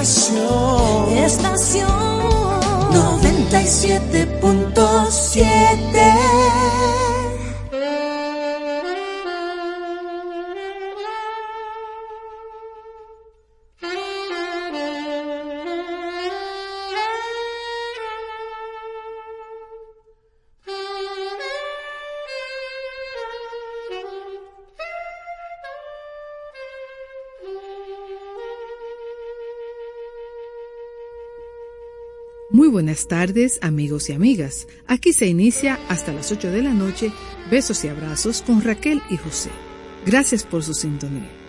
Estación. Estación buenas tardes amigos y amigas. Aquí se inicia hasta las 8 de la noche Besos y Abrazos con Raquel y José. Gracias por su sintonía.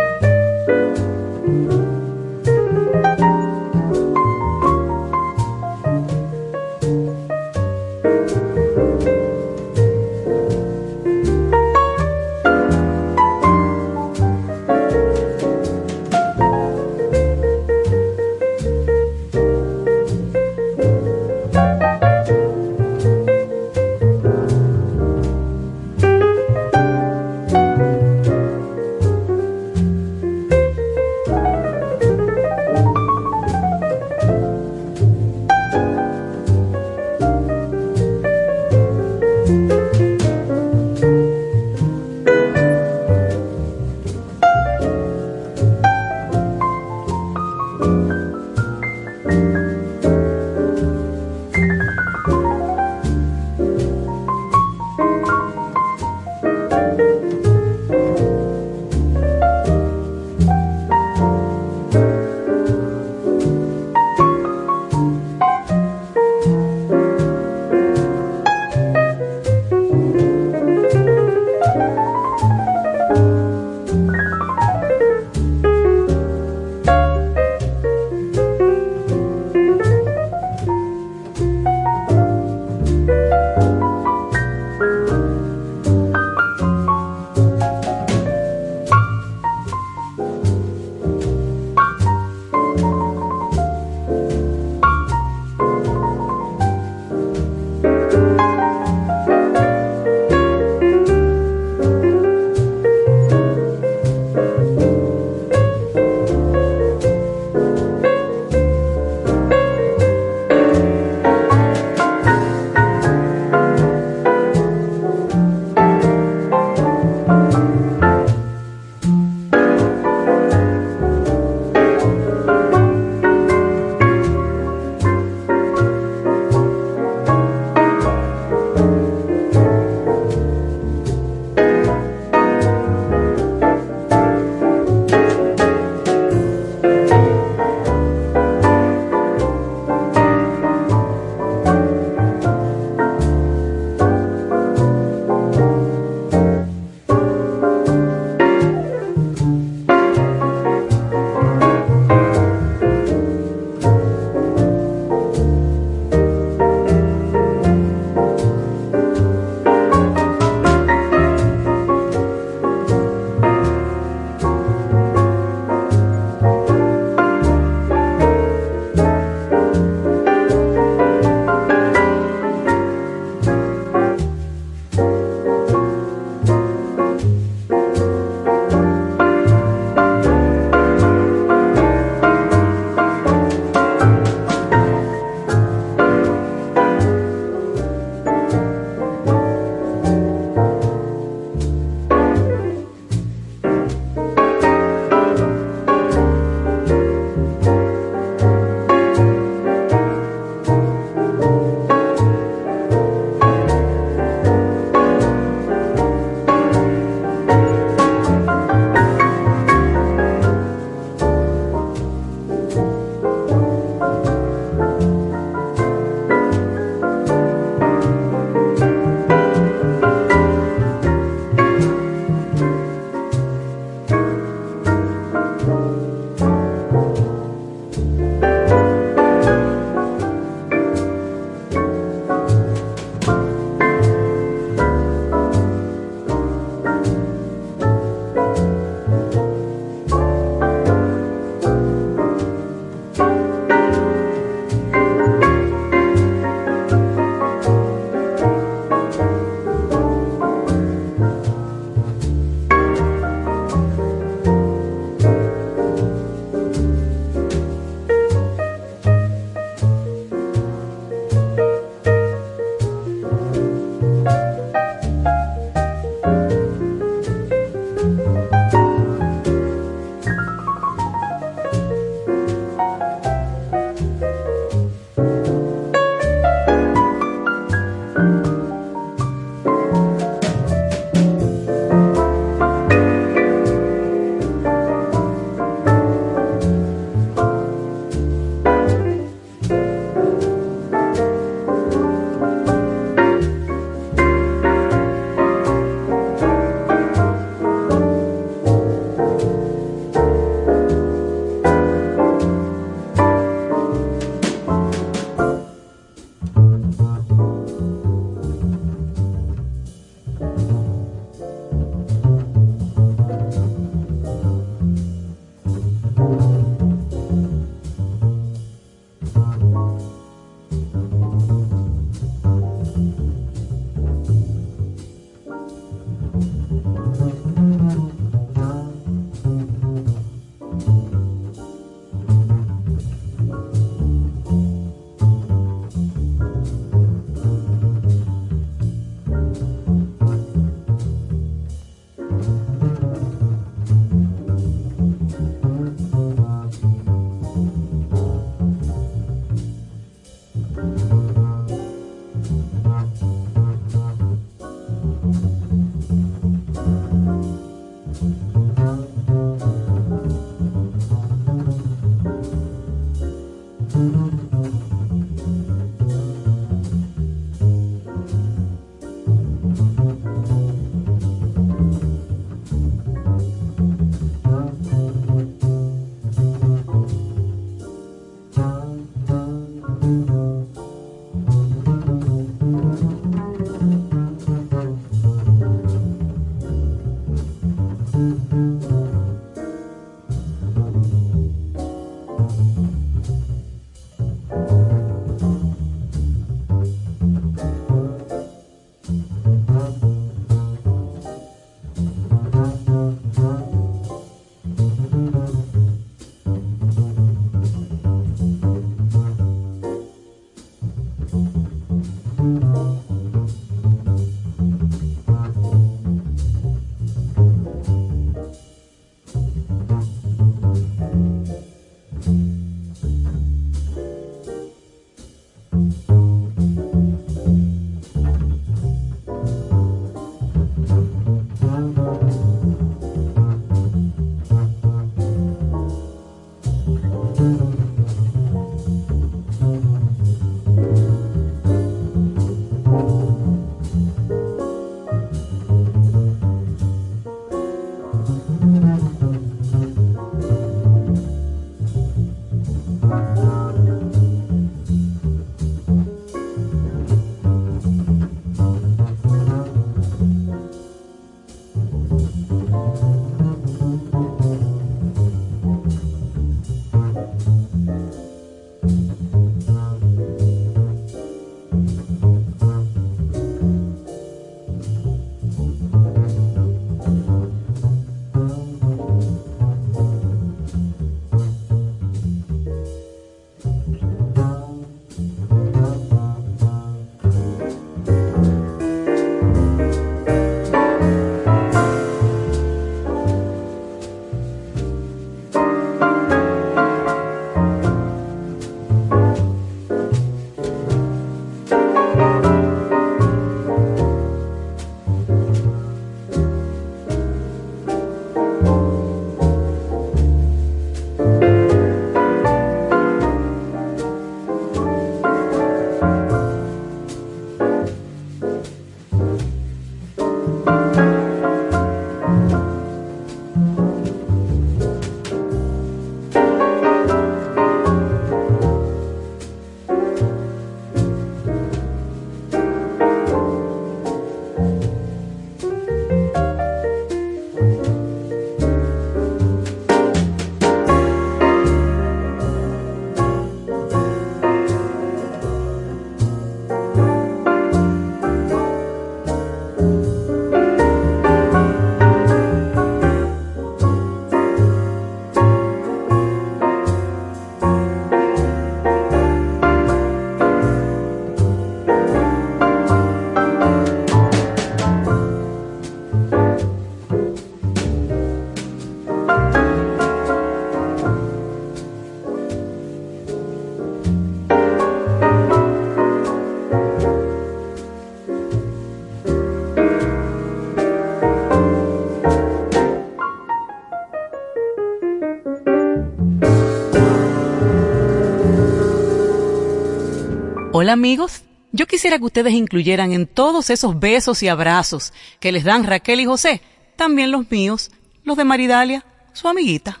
Hola amigos, yo quisiera que ustedes incluyeran en todos esos besos y abrazos que les dan Raquel y José, también los míos, los de Maridalia, su amiguita.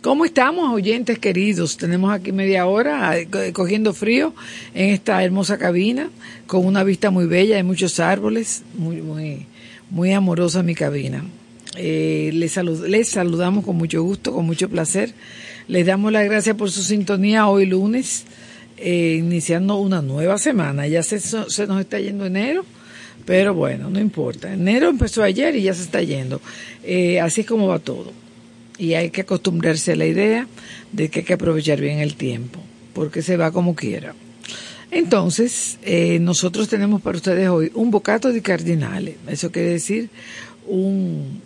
¿Cómo estamos, oyentes queridos? Tenemos aquí media hora eh, cogiendo frío en esta hermosa cabina, con una vista muy bella, hay muchos árboles, muy, muy, muy amorosa mi cabina. Eh, les saludamos con mucho gusto, con mucho placer. Les damos las gracias por su sintonía hoy lunes eh, iniciando una nueva semana. Ya se, nos está yendo enero, pero bueno, no importa. Enero empezó ayer y ya se está yendo. Eh, así es como va todo. Y hay que acostumbrarse a la idea de que hay que aprovechar bien el tiempo, porque se va como quiera. Entonces, eh, nosotros tenemos para ustedes hoy un bocato de cardinales. Eso quiere decir un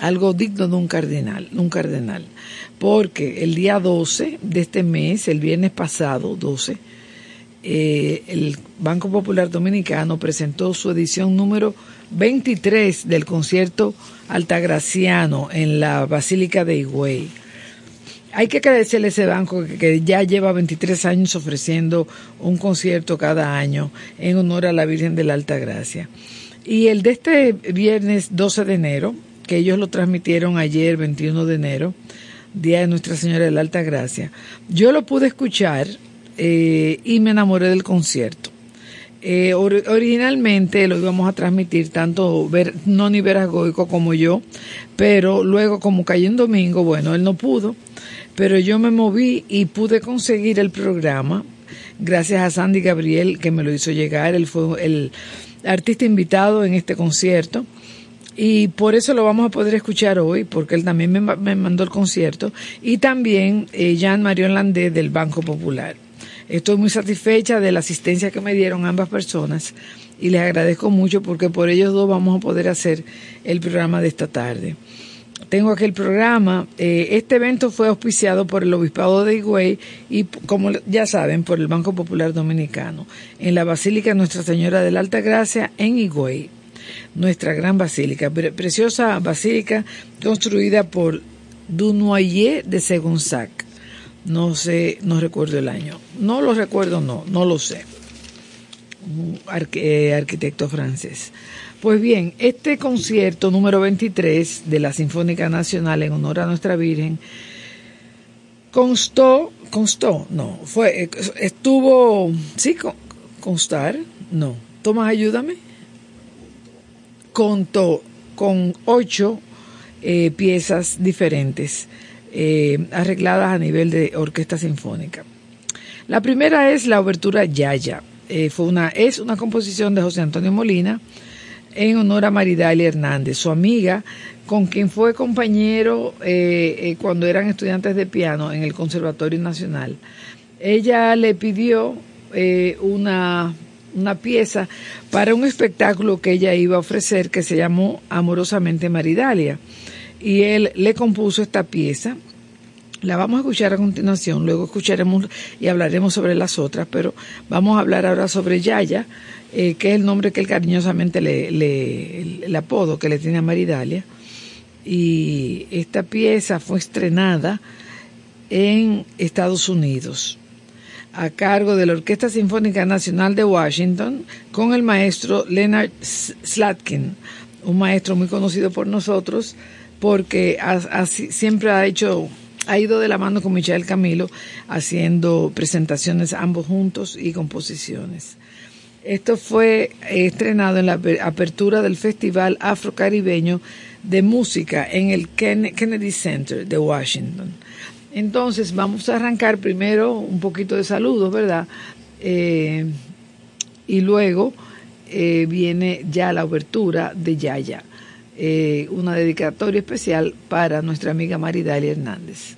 algo digno de un cardinal, un cardenal porque el día 12 de este mes, el viernes pasado, 12, eh, el Banco Popular Dominicano presentó su edición número 23 del concierto altagraciano en la Basílica de Higüey. Hay que agradecerle a ese banco que, ya lleva 23 años ofreciendo un concierto cada año en honor a la Virgen de la Altagracia. Y el de este viernes 12 de enero, que ellos lo transmitieron ayer 21 de enero, Día de Nuestra Señora de la Alta Gracia. Yo lo pude escuchar eh, y me enamoré del concierto. Eh, originalmente lo íbamos a transmitir tanto ver, Noni Veragoico como yo, pero luego como cayó en domingo, bueno, él no pudo, pero yo me moví y pude conseguir el programa gracias a Sandy Gabriel que me lo hizo llegar, él fue el artista invitado en este concierto y por eso lo vamos a poder escuchar hoy, porque él también me, mandó el concierto, y también eh, Jean Marion Landé del Banco Popular. Estoy muy satisfecha de la asistencia que me dieron ambas personas y les agradezco mucho porque por ellos dos vamos a poder hacer el programa de esta tarde. Tengo aquí el programa. Eh, este evento fue auspiciado por el Obispado de Higüey y, como ya saben, por el Banco Popular Dominicano, en la Basílica Nuestra Señora de la Alta Gracia en Higüey nuestra gran basílica, preciosa basílica construida por Dunoyer de Segonzac. No sé, no recuerdo el año. No lo recuerdo, no, no lo sé. Eh, arquitecto francés. Pues bien, este concierto número 23 de la Sinfónica Nacional en honor a nuestra Virgen constó, constó, no, fue, estuvo, sí, constar, no. Tomás, ayúdame contó con ocho eh, piezas diferentes eh, arregladas a nivel de orquesta sinfónica. La primera es la obertura Yaya. Eh, fue una, es una composición de José Antonio Molina en honor a Maridalia Hernández, su amiga, con quien fue compañero cuando eran estudiantes de piano en el Conservatorio Nacional. Ella le pidió una una pieza para un espectáculo que ella iba a ofrecer que se llamó Amorosamente Maridalia. Y él le compuso esta pieza. La vamos a escuchar a continuación, luego escucharemos y hablaremos sobre las otras, pero vamos a hablar ahora sobre Yaya, eh, que es el nombre que él cariñosamente le, le, apodo que le tiene a Maridalia. Y esta pieza fue estrenada en Estados Unidos a cargo de la Orquesta Sinfónica Nacional de Washington con el maestro Leonard Slatkin, un maestro muy conocido por nosotros porque siempre ha hecho ha ido de la mano con Michael Camilo haciendo presentaciones ambos juntos y composiciones. Esto fue estrenado en la apertura del Festival Afrocaribeño de Música en el Kennedy Center de Washington. Entonces vamos a arrancar primero un poquito de saludos, ¿verdad? Eh, y luego eh, viene ya la obertura de Yaya, eh, una dedicatoria especial para nuestra amiga Maridalia Hernández.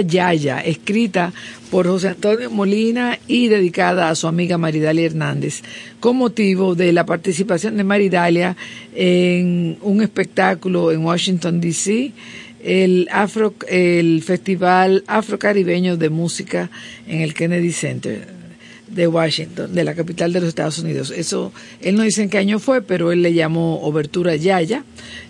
Yaya, escrita por José Antonio Molina y dedicada a su amiga Maridalia Hernández, con motivo de la participación de Maridalia en un espectáculo en Washington, D.C., el, Afro, el Festival Afrocaribeño de Música en el Kennedy Center de Washington, de la capital de los Estados Unidos. Eso, él no dice en qué año fue, pero él le llamó Obertura Yaya.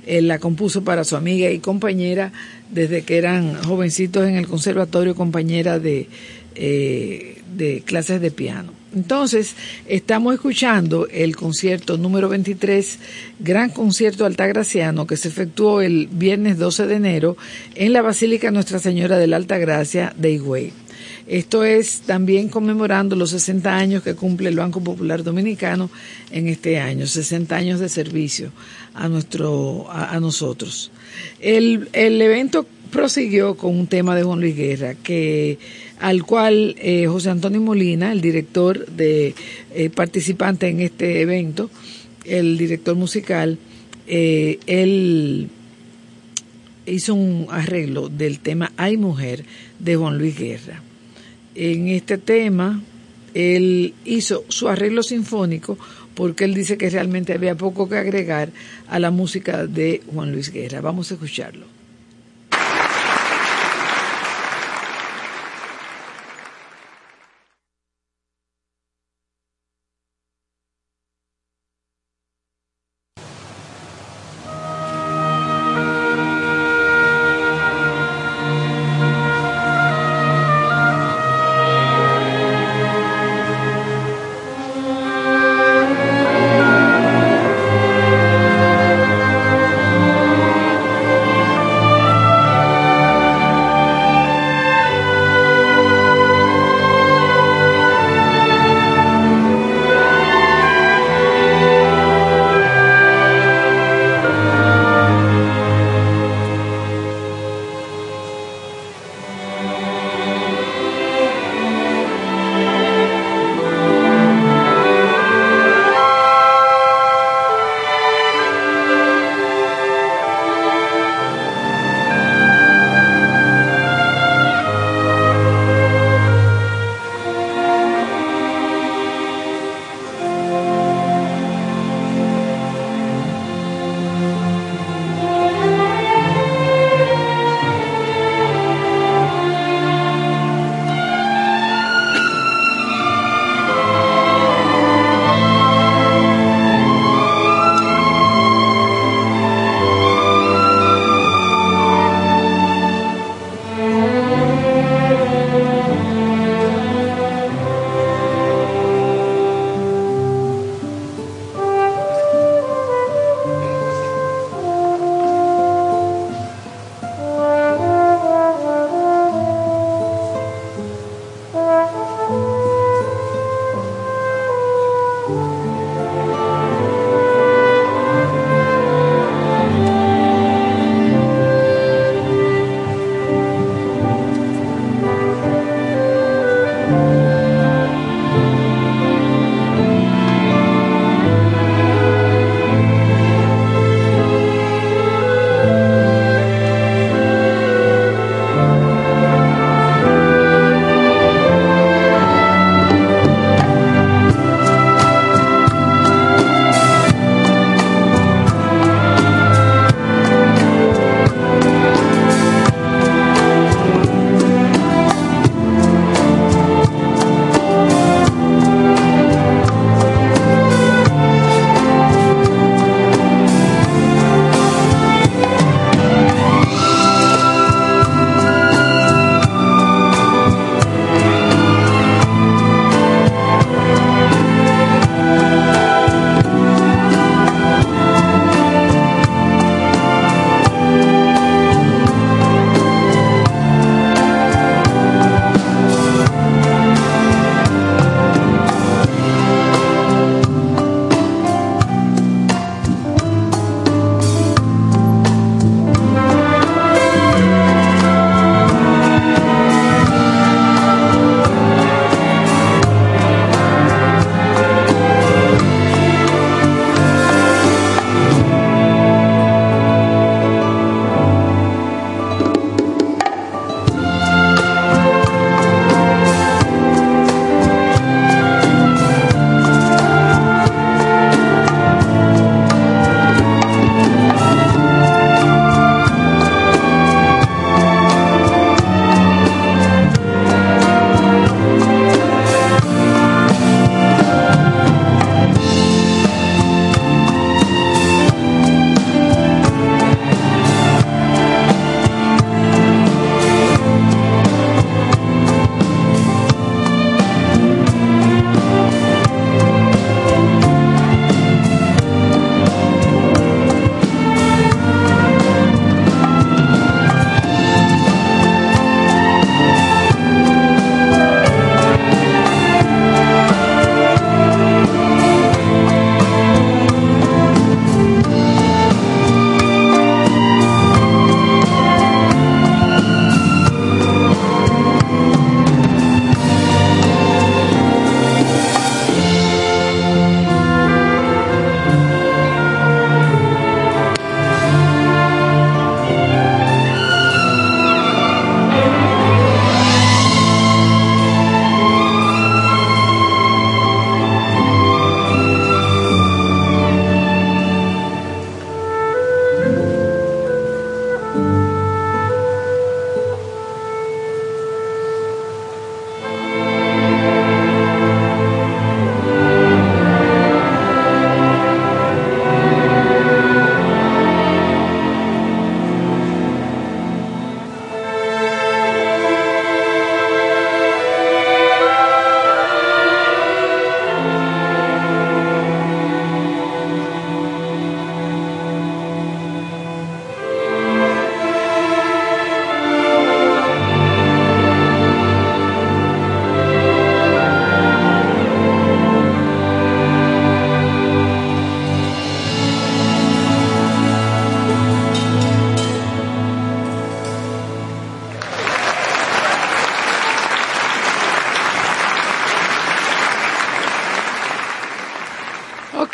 Él la compuso para su amiga y compañera desde que eran jovencitos en el conservatorio, compañera de, eh, de clases de piano. Entonces, estamos escuchando el concierto número 23, Gran Concierto Altagraciano, que se efectuó el viernes 12 de enero en la Basílica Nuestra Señora de la Altagracia de Higüey. Esto es también conmemorando los 60 años que cumple el Banco Popular Dominicano en este año, 60 años de servicio a, nuestro, a, nosotros. El, el, evento prosiguió con un tema de Juan Luis Guerra, que, al cual eh, José Antonio Molina, el director de eh, participante en este evento, el director musical, eh, él hizo un arreglo del tema Hay Mujer de Juan Luis Guerra en este tema, él hizo su arreglo sinfónico porque él dice que realmente había poco que agregar a la música de Juan Luis Guerra. Vamos a escucharlo.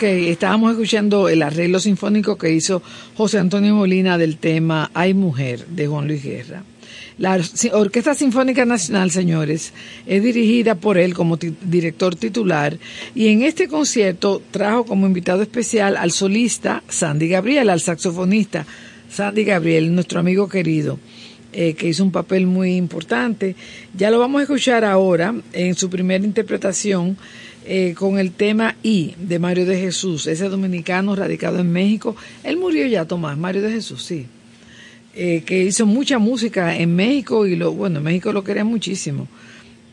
Estábamos escuchando el arreglo sinfónico que hizo José Antonio Molina del tema Hay Mujer de Juan Luis Guerra. La Orquesta Sinfónica Nacional, señores, es dirigida por él como director titular y en este concierto trajo como invitado especial al solista Sandy Gabriel, al saxofonista Sandy Gabriel, nuestro amigo querido. Eh, que hizo un papel muy importante. Ya lo vamos a escuchar ahora en su primera interpretación eh, con el tema I de Mario de Jesús, ese dominicano radicado en México. Él murió ya, Tomás, Mario de Jesús, sí. Eh, que hizo mucha música en México y lo, bueno, en México lo quería muchísimo.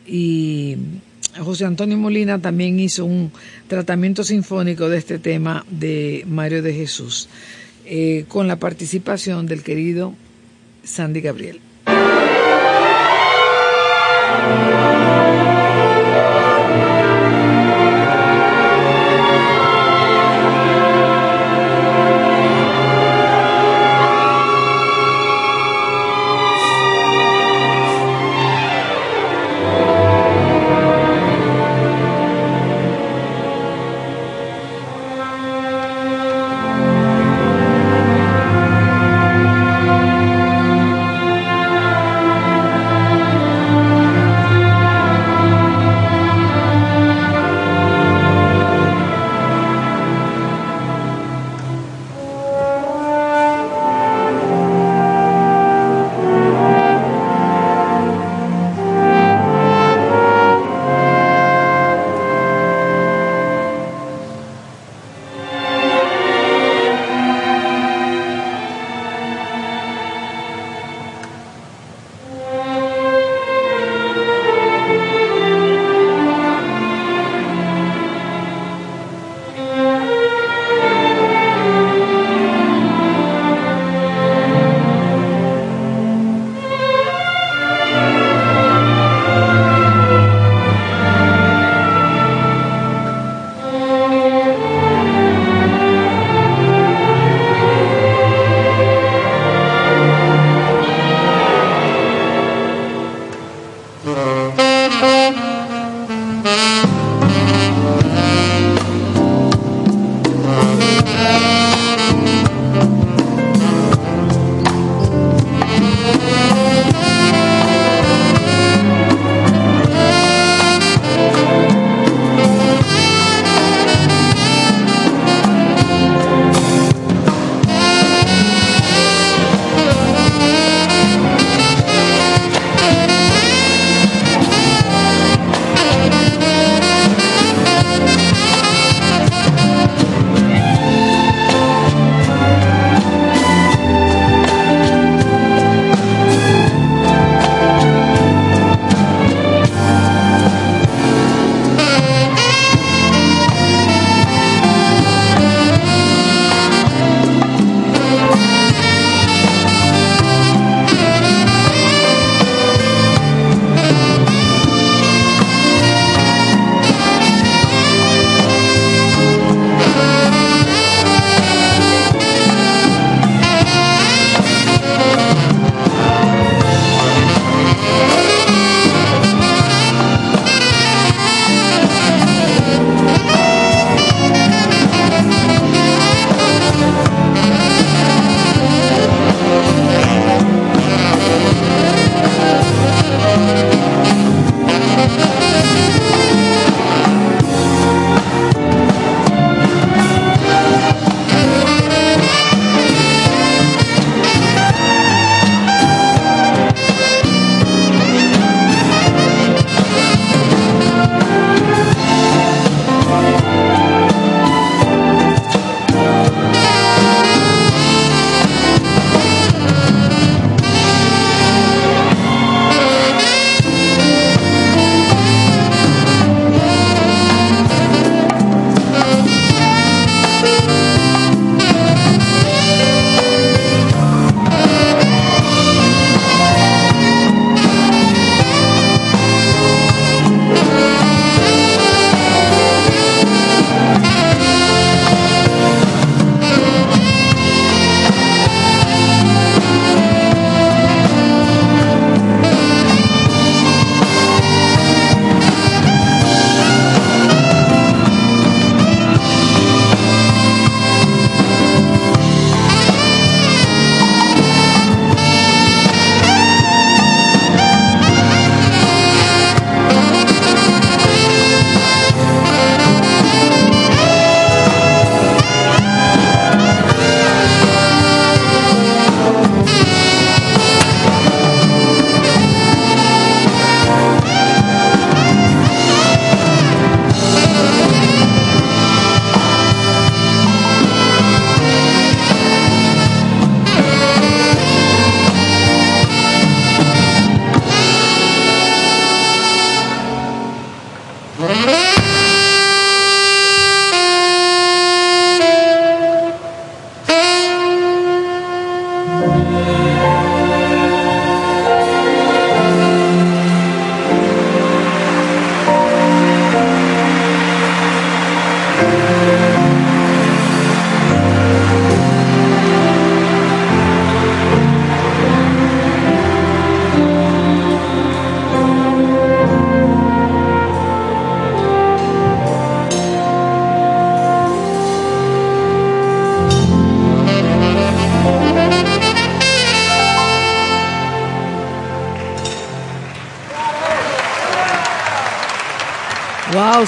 Y José Antonio Molina también hizo un tratamiento sinfónico de este tema de Mario de Jesús, con la participación del querido Sandy Gabriel.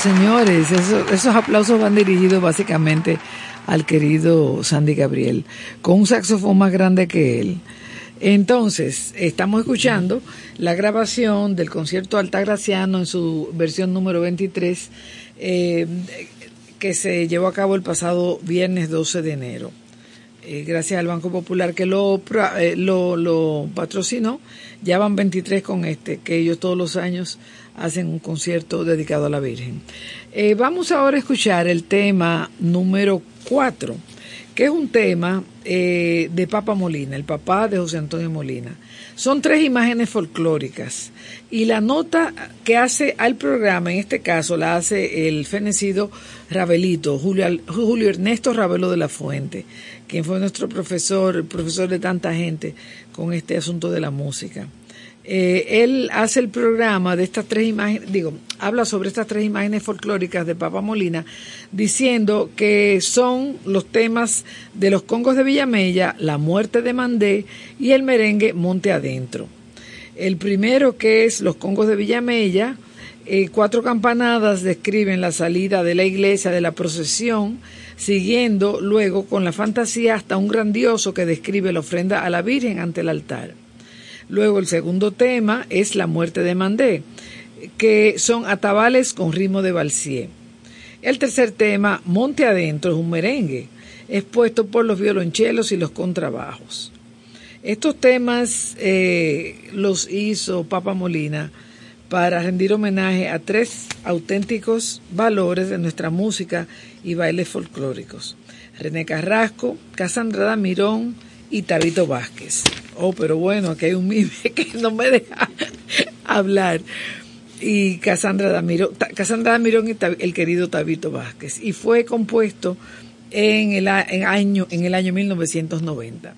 Señores, esos aplausos van dirigidos básicamente al querido Sandy Gabriel, con un saxofón más grande que él. Entonces, estamos escuchando la grabación del concierto Altagraciano en su versión número 23, eh, que se llevó a cabo el pasado viernes 12 de enero. Eh, gracias al Banco Popular que lo, eh, patrocinó, ya van 23 con este, que ellos todos los años hacen un concierto dedicado a la Virgen. Eh, vamos ahora a escuchar el tema número 4, que es un tema eh, de Papa Molina, el papá de José Antonio Molina. Son tres imágenes folclóricas y la nota que hace al programa, en este caso, la hace el fenecido Rabelito, Julio, Julio Ernesto Ravelo de la Fuente, quien fue nuestro profesor, profesor de tanta gente con este asunto de la música. Eh, él hace el programa de estas tres imágenes, digo, habla sobre estas tres imágenes folclóricas de Papa Molina, diciendo que son los temas de los congos de Villamella, la muerte de Mandé y el merengue Monte Adentro. El primero que es los congos de Villamella, eh, cuatro campanadas describen la salida de la iglesia de la procesión, siguiendo luego con la fantasía hasta un grandioso que describe la ofrenda a la Virgen ante el altar. Luego el segundo tema es La muerte de Mandé, que son atabales con ritmo de valsier. El tercer tema, Monte Adentro, es un merengue, expuesto por los violonchelos y los contrabajos. Estos temas eh, los hizo Papa Molina para rendir homenaje a tres auténticos valores de nuestra música y bailes folclóricos. René Carrasco, Casandra Mirón y Tabito Vázquez. Oh, pero bueno, aquí hay un mime que no me deja hablar. Y Casandra Damirón, Casandra Damirón y el querido Tabito Vázquez. Y fue compuesto en el, año, en el año 1990.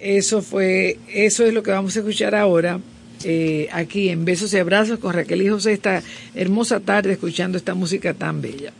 Eso fue, eso es lo que vamos a escuchar ahora. Eh, aquí en Besos y Abrazos con Raquel y José esta hermosa tarde escuchando esta música tan bella.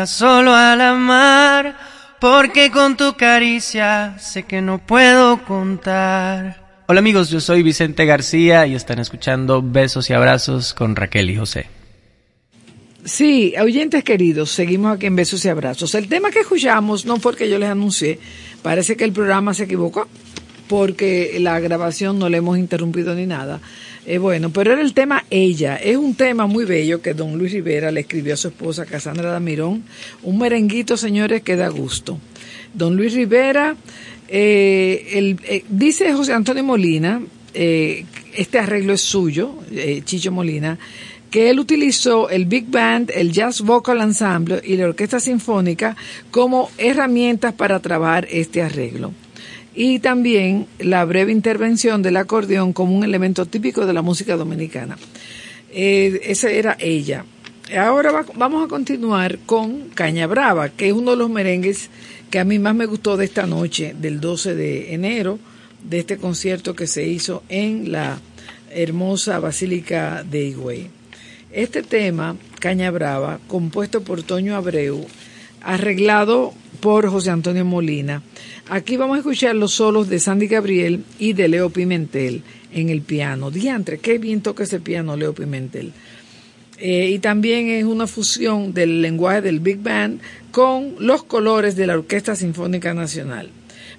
Baila solo a la mar, porque con tu caricia sé que no puedo contar. Hola amigos, yo soy Vicente García y están escuchando Besos y Abrazos con Raquel y José. Sí, oyentes queridos, seguimos aquí en Besos y Abrazos. El tema que escuchamos no fue el que yo les anuncié, parece que el programa se equivocó porque la grabación no le hemos interrumpido ni nada. Eh, bueno, pero era el tema Ella. Es un tema muy bello que don Luis Rivera le escribió a su esposa Casandra Damirón. Un merenguito, señores, que da gusto. Don Luis Rivera, eh, eh, dice José Antonio Molina, este arreglo es suyo, Chicho Molina, que él utilizó el Big Band, el Jazz Vocal Ensemble y la Orquesta Sinfónica como herramientas para trabajar este arreglo y también la breve intervención del acordeón como un elemento típico de la música dominicana. Eh, esa era ella. Ahora vamos a continuar con Caña Brava, que es uno de los merengues que a mí más me gustó de esta noche, del 12 de enero, de este concierto que se hizo en la hermosa Basílica de Higüey. Este tema, Caña Brava, compuesto por Toño Abreu, arreglado por José Antonio Molina, Aquí vamos a escuchar los solos de Sandy Gabriel y de Leo Pimentel en el piano. Diantre, qué bien toca ese piano Leo Pimentel. Eh, y también es una fusión del lenguaje del Big Band con los colores de la Orquesta Sinfónica Nacional.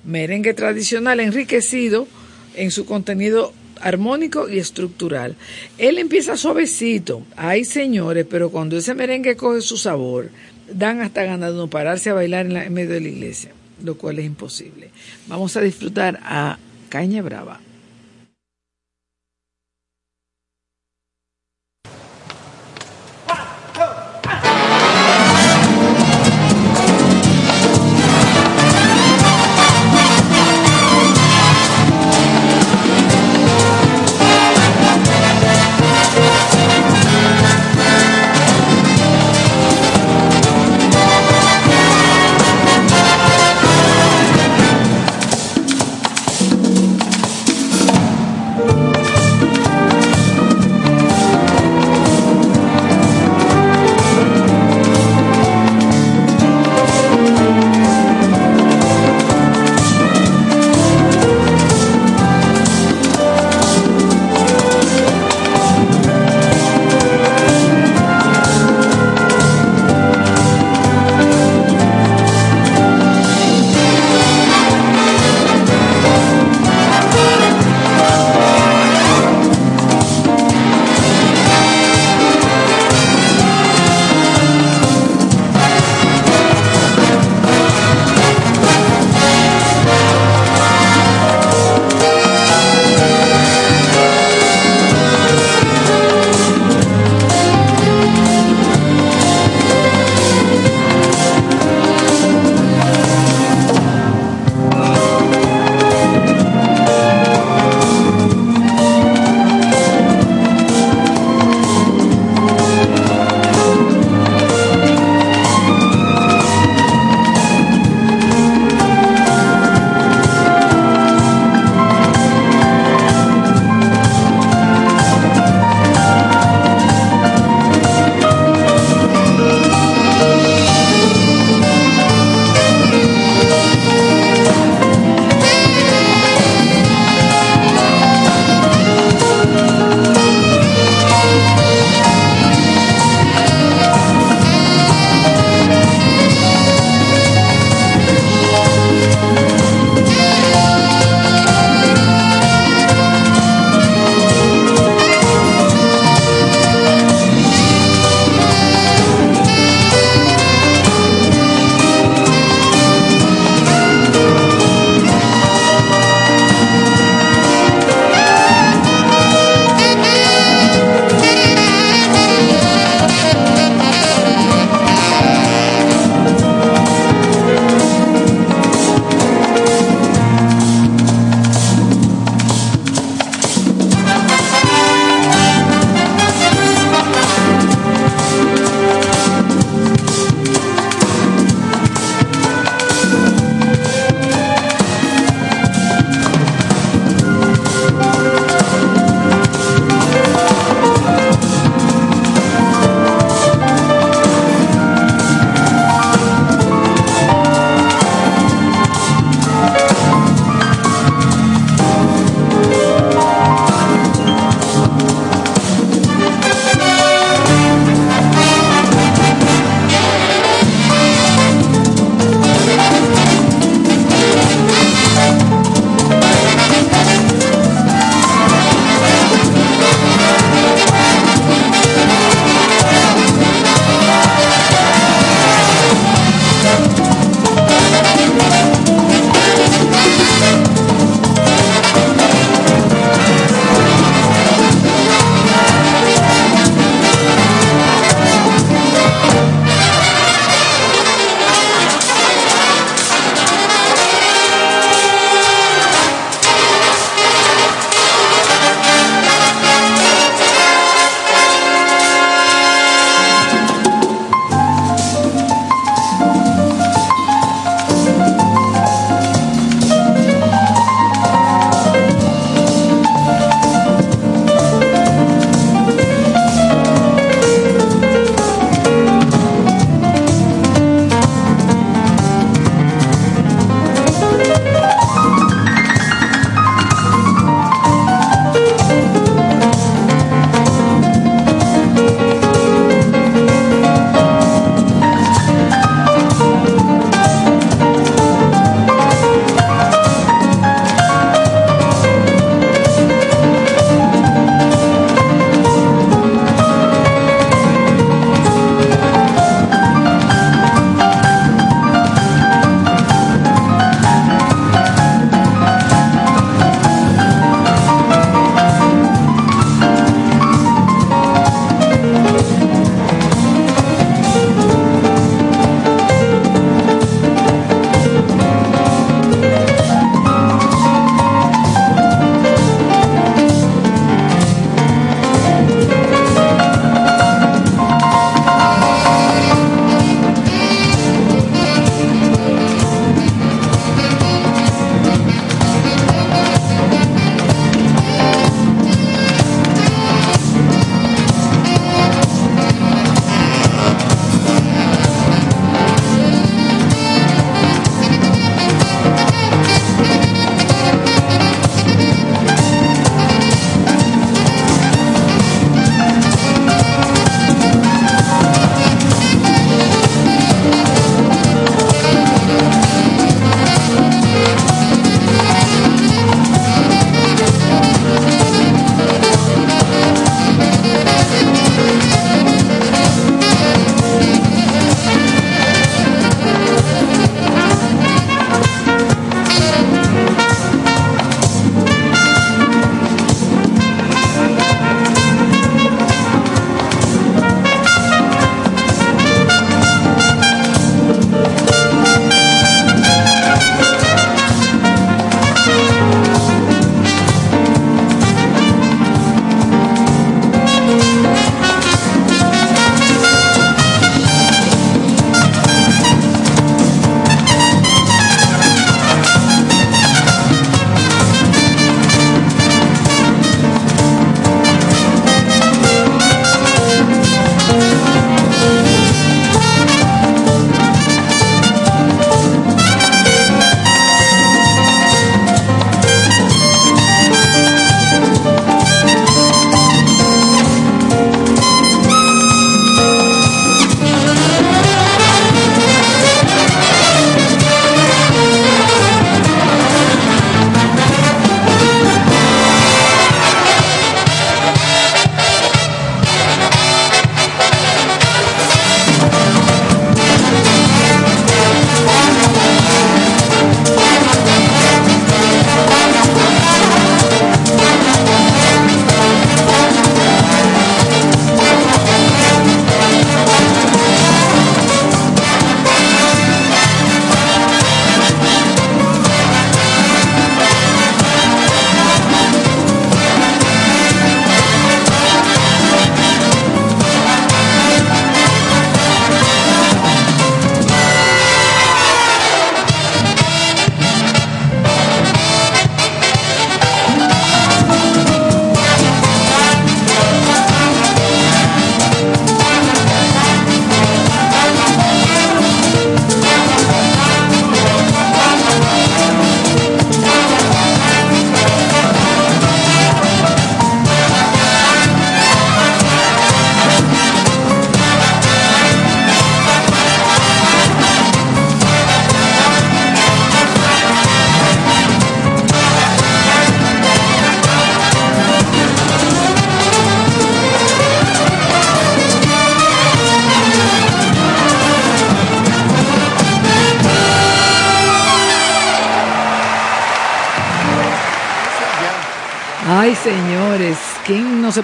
Merengue tradicional enriquecido en su contenido armónico y estructural. Él empieza suavecito, hay señores, pero cuando ese merengue coge su sabor, dan hasta ganas de pararse a bailar en medio de la iglesia lo cual es imposible. Vamos a disfrutar a Caña Brava.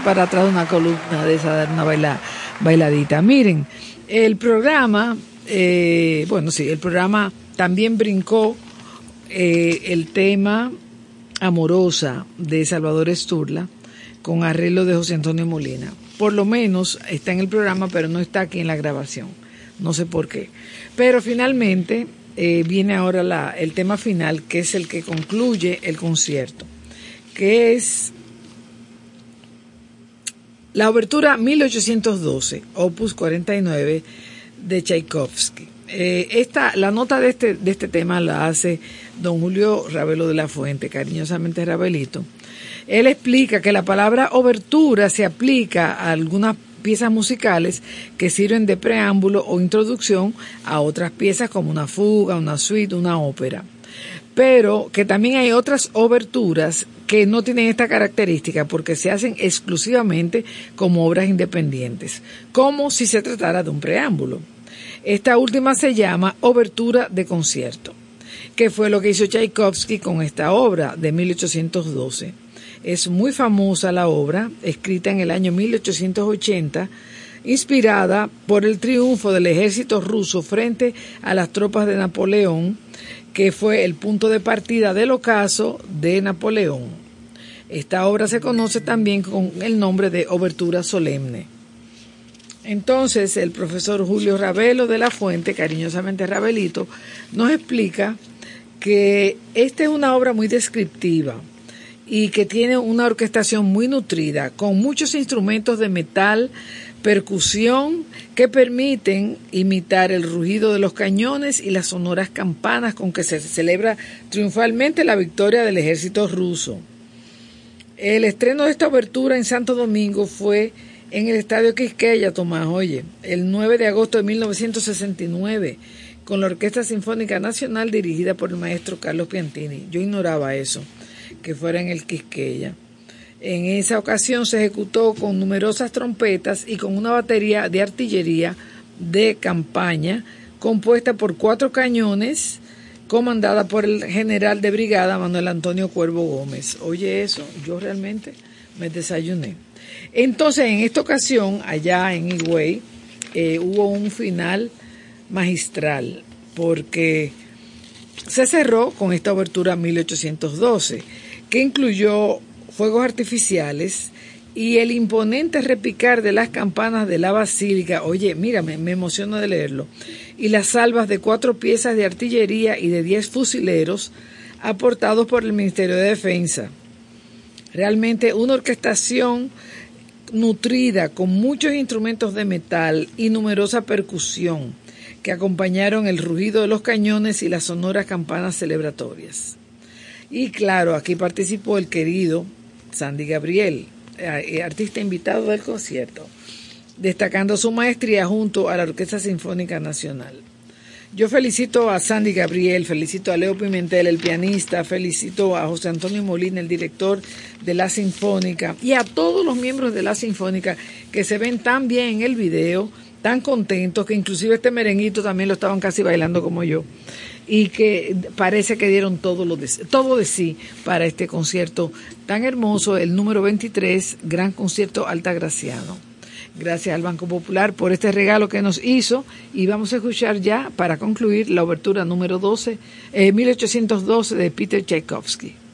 Para atrás de una columna de esa, dar una baila, bailadita? Miren, el programa, eh, bueno, sí, el programa también brincó eh, el tema Amorosa de Salvador Esturla con arreglo de José Antonio Molina. Por lo menos está en el programa, pero no está aquí en la grabación. No sé por qué. Pero finalmente eh, viene ahora la, el tema final, que es el que concluye el concierto que es la obertura 1812, opus 49 de Tchaikovsky. Eh, esta, la nota de este, de este tema la hace don Julio Ravelo de la Fuente, cariñosamente Rabelito. Él explica que la palabra obertura se aplica a algunas piezas musicales que sirven de preámbulo o introducción a otras piezas como una fuga, una suite, una ópera pero que también hay otras oberturas que no tienen esta característica porque se hacen exclusivamente como obras independientes, como si se tratara de un preámbulo. Esta última se llama obertura de concierto, que fue lo que hizo Tchaikovsky con esta obra de 1812. Es muy famosa la obra, escrita en el año 1880, inspirada por el triunfo del ejército ruso frente a las tropas de Napoleón, que fue el punto de partida del ocaso de Napoleón. Esta obra se conoce también con el nombre de Obertura Solemne. Entonces, el profesor Julio Ravelo de la Fuente, cariñosamente Rabelito, nos explica que esta es una obra muy descriptiva y que tiene una orquestación muy nutrida, con muchos instrumentos de metal, percusión que permiten imitar el rugido de los cañones y las sonoras campanas con que se celebra triunfalmente la victoria del ejército ruso. El estreno de esta obertura en Santo Domingo fue en el Estadio Quisqueya, Tomás, oye, el 9 de agosto de 1969, con la Orquesta Sinfónica Nacional dirigida por el maestro Carlos Piantini. Yo ignoraba eso, que fuera en el Quisqueya. En esa ocasión se ejecutó con numerosas trompetas y con una batería de artillería de campaña compuesta por cuatro cañones comandada por el general de brigada Manuel Antonio Cuervo Gómez. Oye eso, yo realmente me desayuné. Entonces, en esta ocasión, allá en Higüey, eh, hubo un final magistral, porque se cerró con esta obertura 1812, que incluyó fuegos artificiales y el imponente repicar de las campanas de la basílica, oye, mira, me, emociono de leerlo, y las salvas de cuatro piezas de artillería y de diez fusileros aportados por el Ministerio de Defensa. Realmente una orquestación nutrida con muchos instrumentos de metal y numerosa percusión que acompañaron el rugido de los cañones y las sonoras campanas celebratorias. Y claro, aquí participó el querido Sandy Gabriel, eh, eh, artista invitado del concierto, destacando su maestría junto a la Orquesta Sinfónica Nacional. Yo felicito a Sandy Gabriel, felicito a Leo Pimentel, el pianista, felicito a José Antonio Molina, el director de la Sinfónica, y a todos los miembros de la Sinfónica que se ven tan bien en el video, tan contentos, que inclusive este merenguito también lo estaban casi bailando como yo y que parece que dieron todo, lo de, todo de sí para este concierto tan hermoso, el número 23, Gran Concierto Altagraciano. Gracias al Banco Popular por este regalo que nos hizo y vamos a escuchar ya para concluir la obertura número 12, 1812 eh, de Peter Tchaikovsky.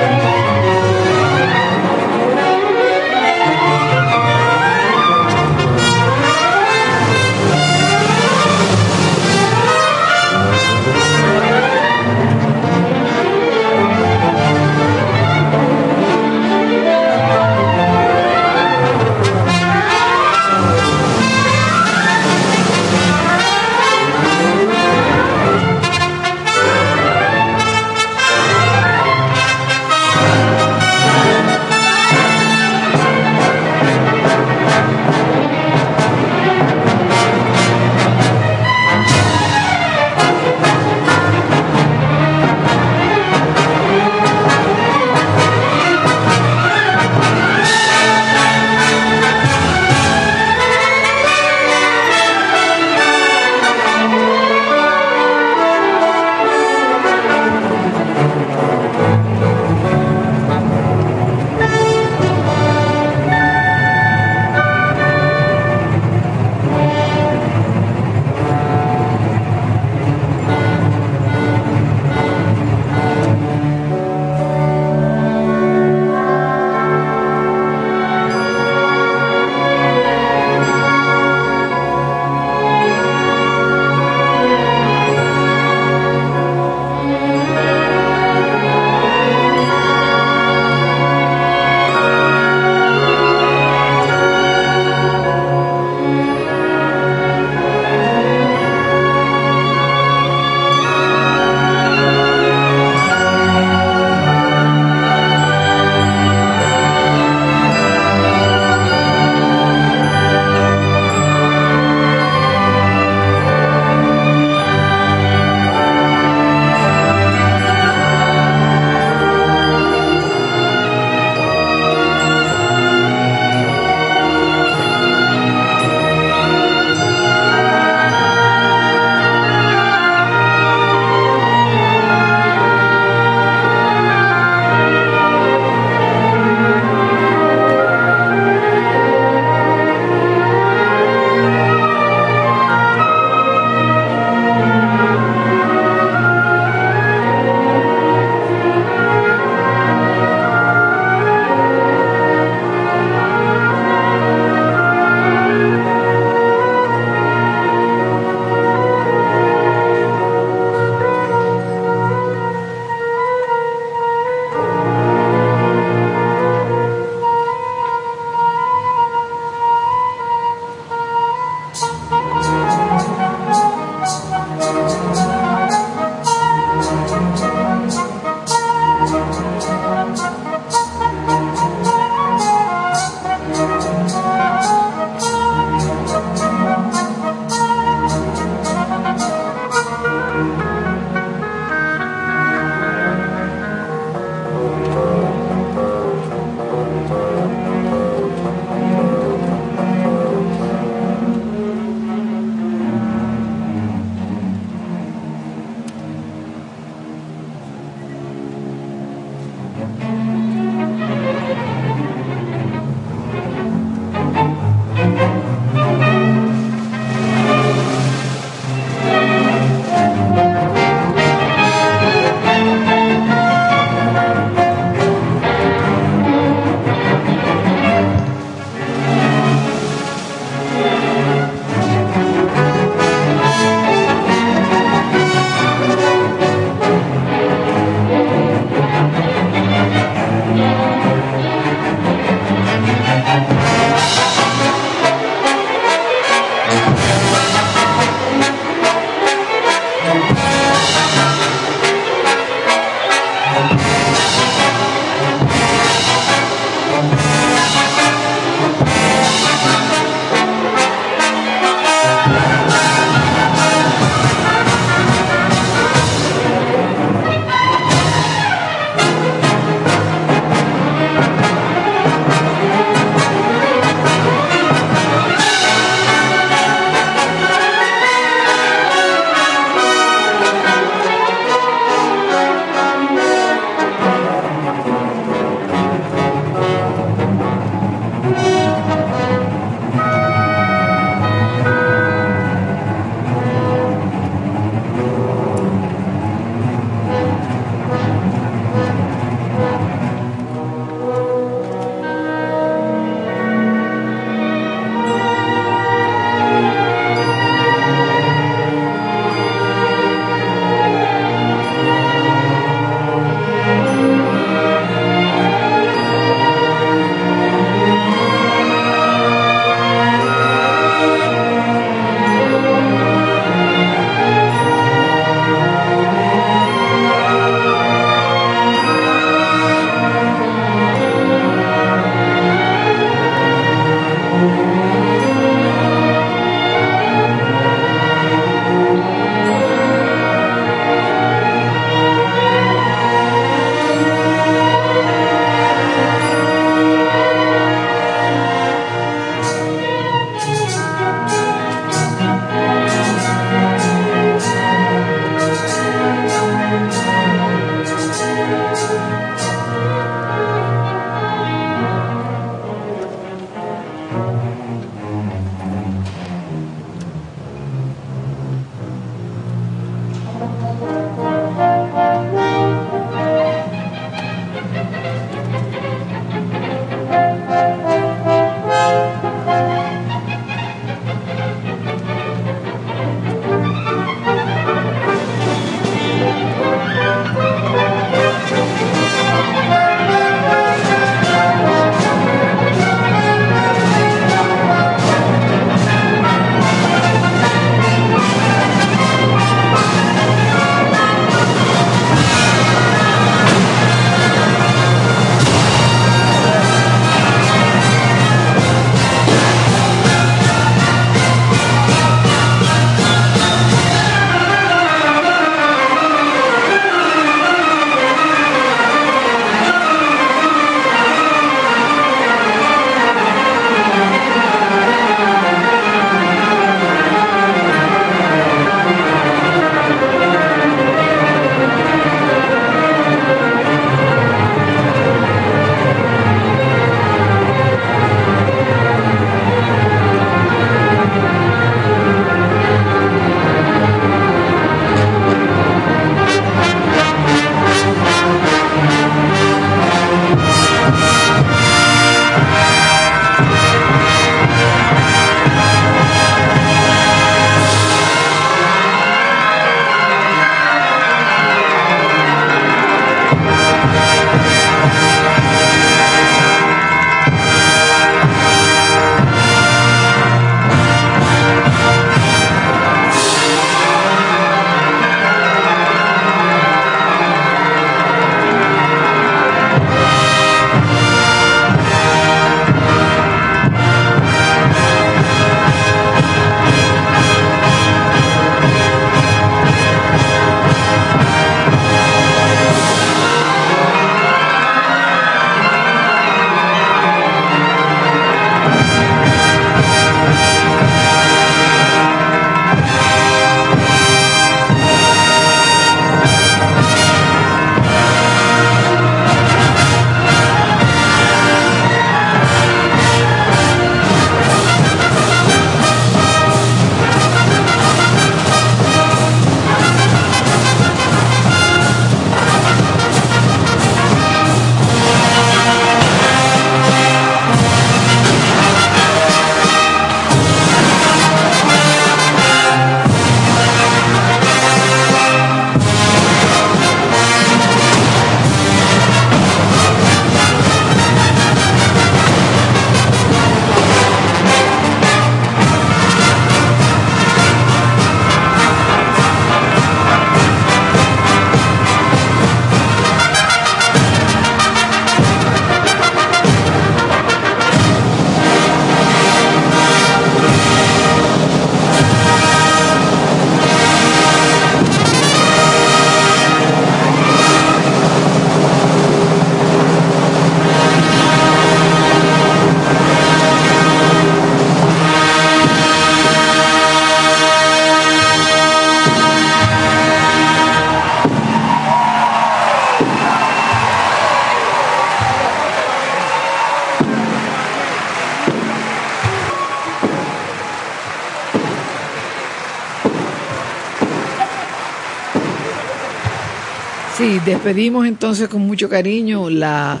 Despedimos entonces con mucho cariño la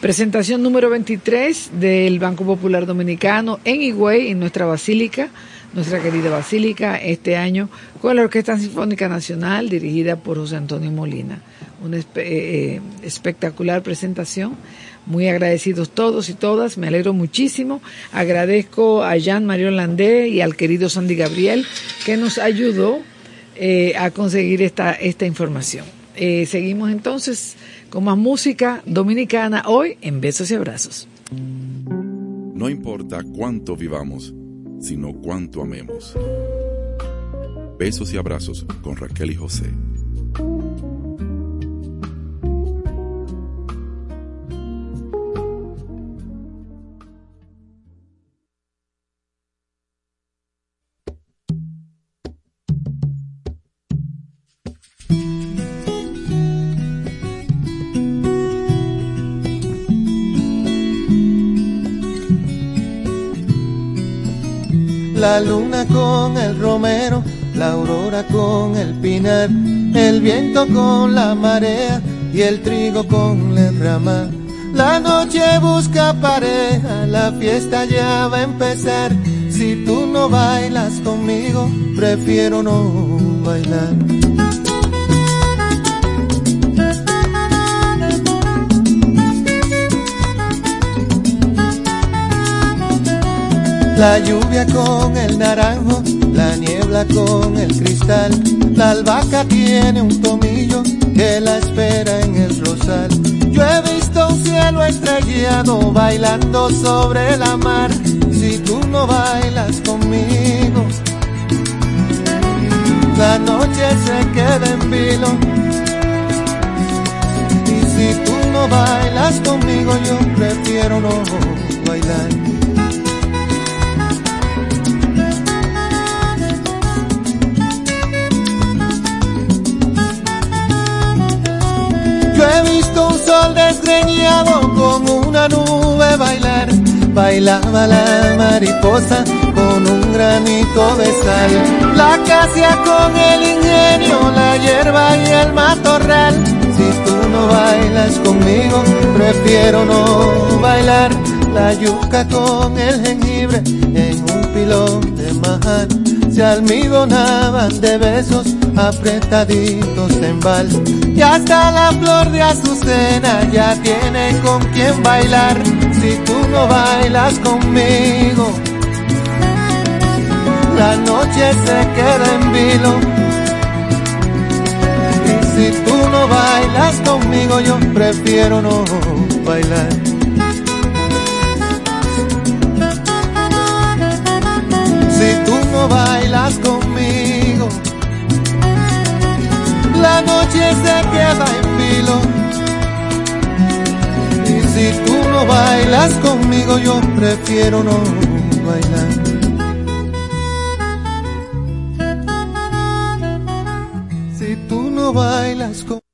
presentación número 23 del Banco Popular Dominicano en Higüey, en nuestra basílica, nuestra querida basílica, este año con la Orquesta Sinfónica Nacional dirigida por José Antonio Molina. Una eh, eh, espectacular presentación. Muy agradecidos todos y todas, me alegro muchísimo. Agradezco a Jean Mario Landé y al querido Sandy Gabriel que nos ayudó eh, a conseguir esta, esta información. Eh, seguimos entonces con más música dominicana hoy en Besos y Abrazos. No importa cuánto vivamos, sino cuánto amemos. Besos y abrazos con Raquel y José. La luna con el romero, la aurora con el pinar, el viento con la marea y el trigo con la rama. La noche busca pareja, la fiesta ya va a empezar. Si tú no bailas conmigo, prefiero no bailar. La lluvia con el naranjo, la niebla con el cristal. La albahaca tiene un tomillo que la espera en el rosal. Yo he visto un cielo estrellado bailando sobre la mar. Si tú no bailas conmigo, la noche se queda en vilo. Y si tú no bailas conmigo, yo prefiero no bailar. Yo he visto un sol desgreñado con una nube bailar. Bailaba la mariposa con un granito de sal. La acacia con el ingenio, la hierba y el matorral. Si tú no bailas conmigo, prefiero no bailar. La yuca con el jengibre en un pilón de majar. Se almidonaban de besos apretaditos en vals. Y hasta la flor de azucena ya tiene con quien bailar. Si tú no bailas conmigo, la noche se queda en vilo. Y si tú no bailas conmigo, yo prefiero no bailar. Si tú no bailas conmigo, la noche se queda en vilo. Y si tú no bailas conmigo, yo prefiero no bailar. Si tú no bailas conmigo.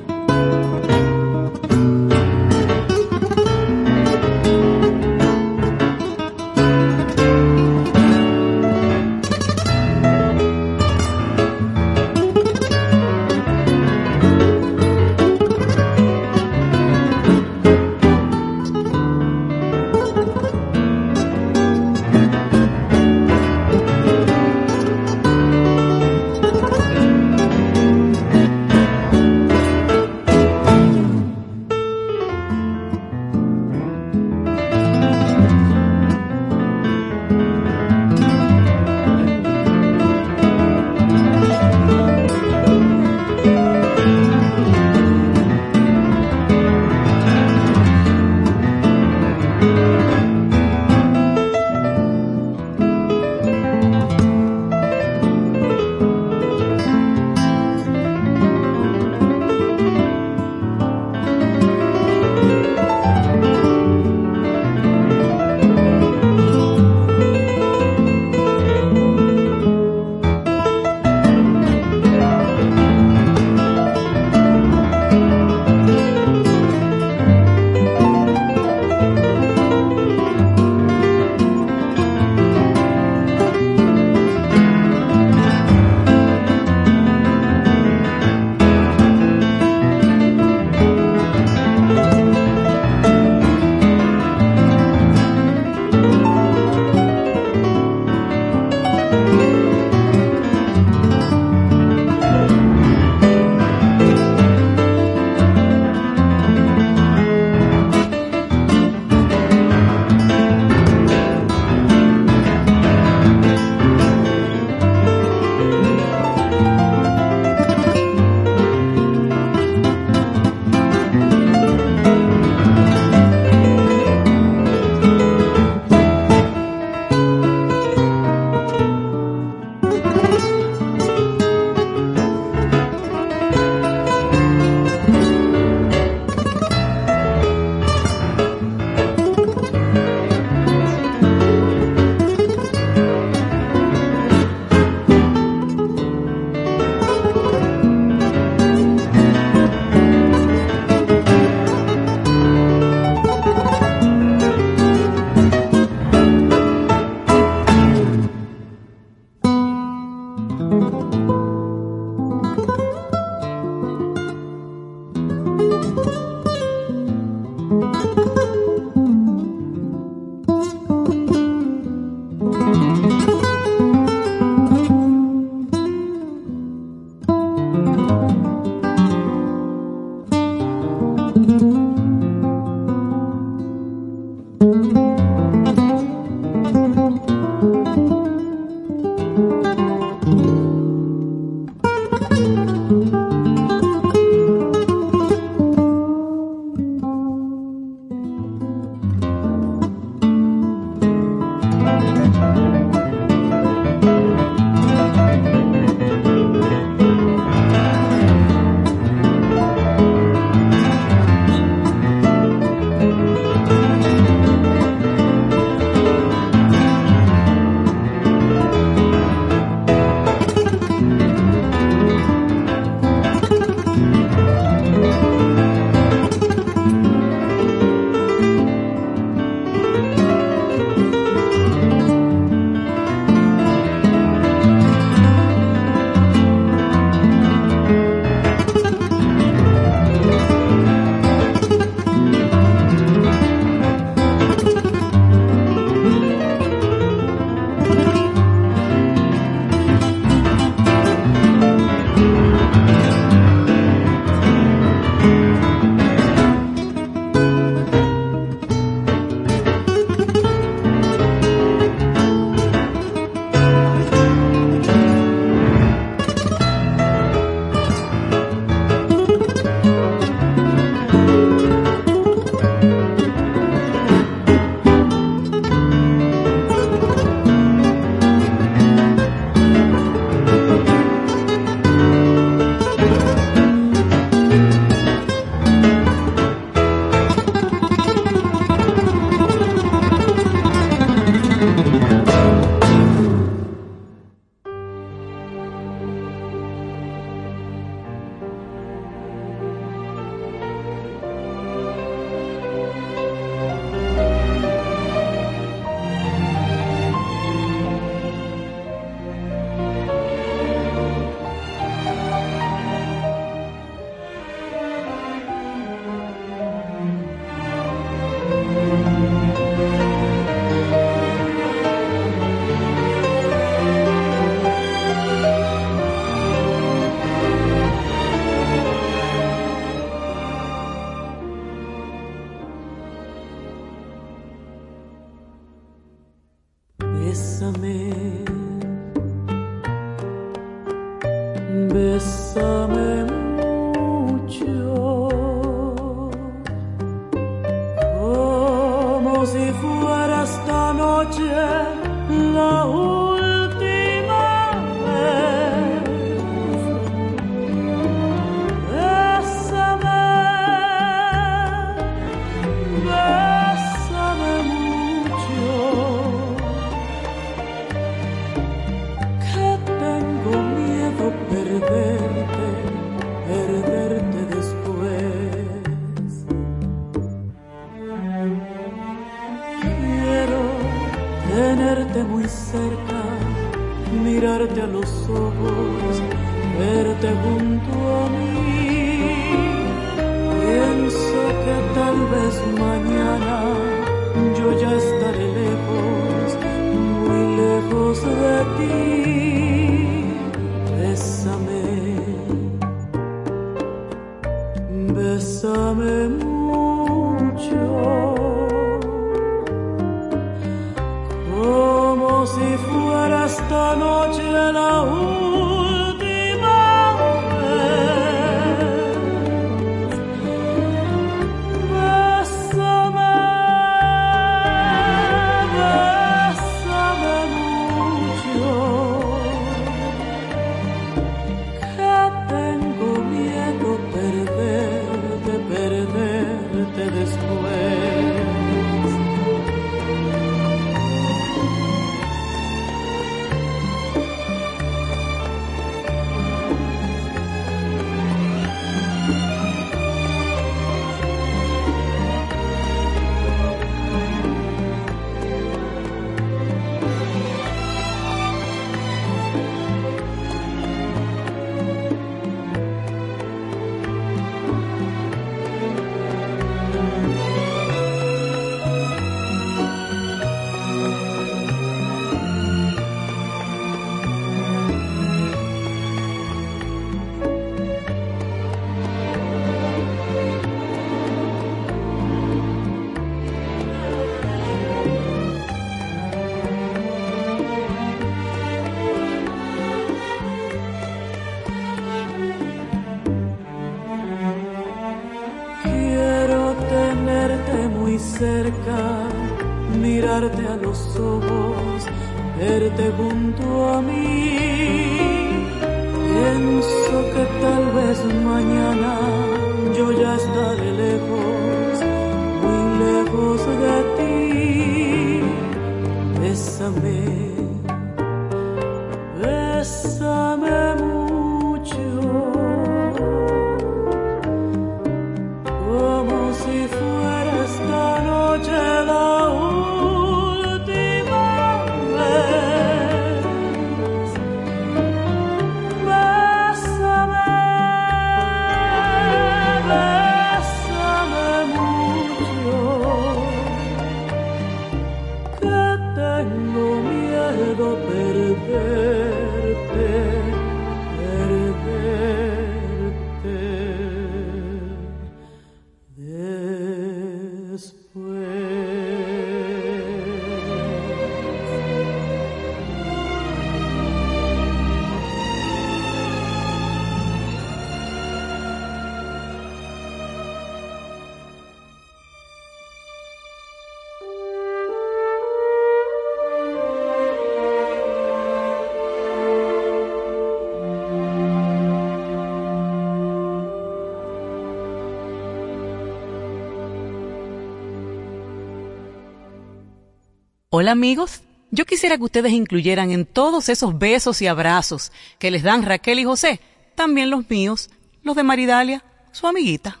Hola amigos, yo quisiera que ustedes incluyeran en todos esos besos y abrazos que les dan Raquel y José, también los míos, los de Maridalia, su amiguita.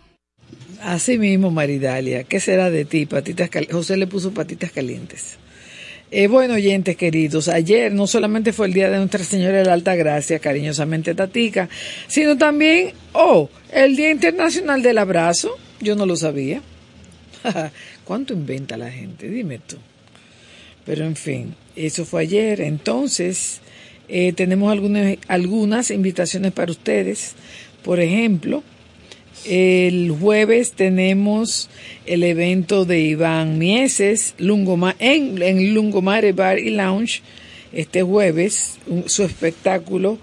Así mismo, Maridalia, ¿qué será de ti? Patitas José le puso patitas calientes. Eh, bueno, oyentes queridos, ayer no solamente fue el día de Nuestra Señora de la Alta Gracia, cariñosamente Tatica, sino también, oh, el Día Internacional del Abrazo. Yo no lo sabía. ¿Cuánto inventa la gente? Dime tú. Pero en fin, eso fue ayer. Entonces, eh, tenemos algunas, algunas invitaciones para ustedes. Por ejemplo, el jueves tenemos el evento de Iván Mieses en, en Lungomare Bar y Lounge. Este jueves, su espectáculo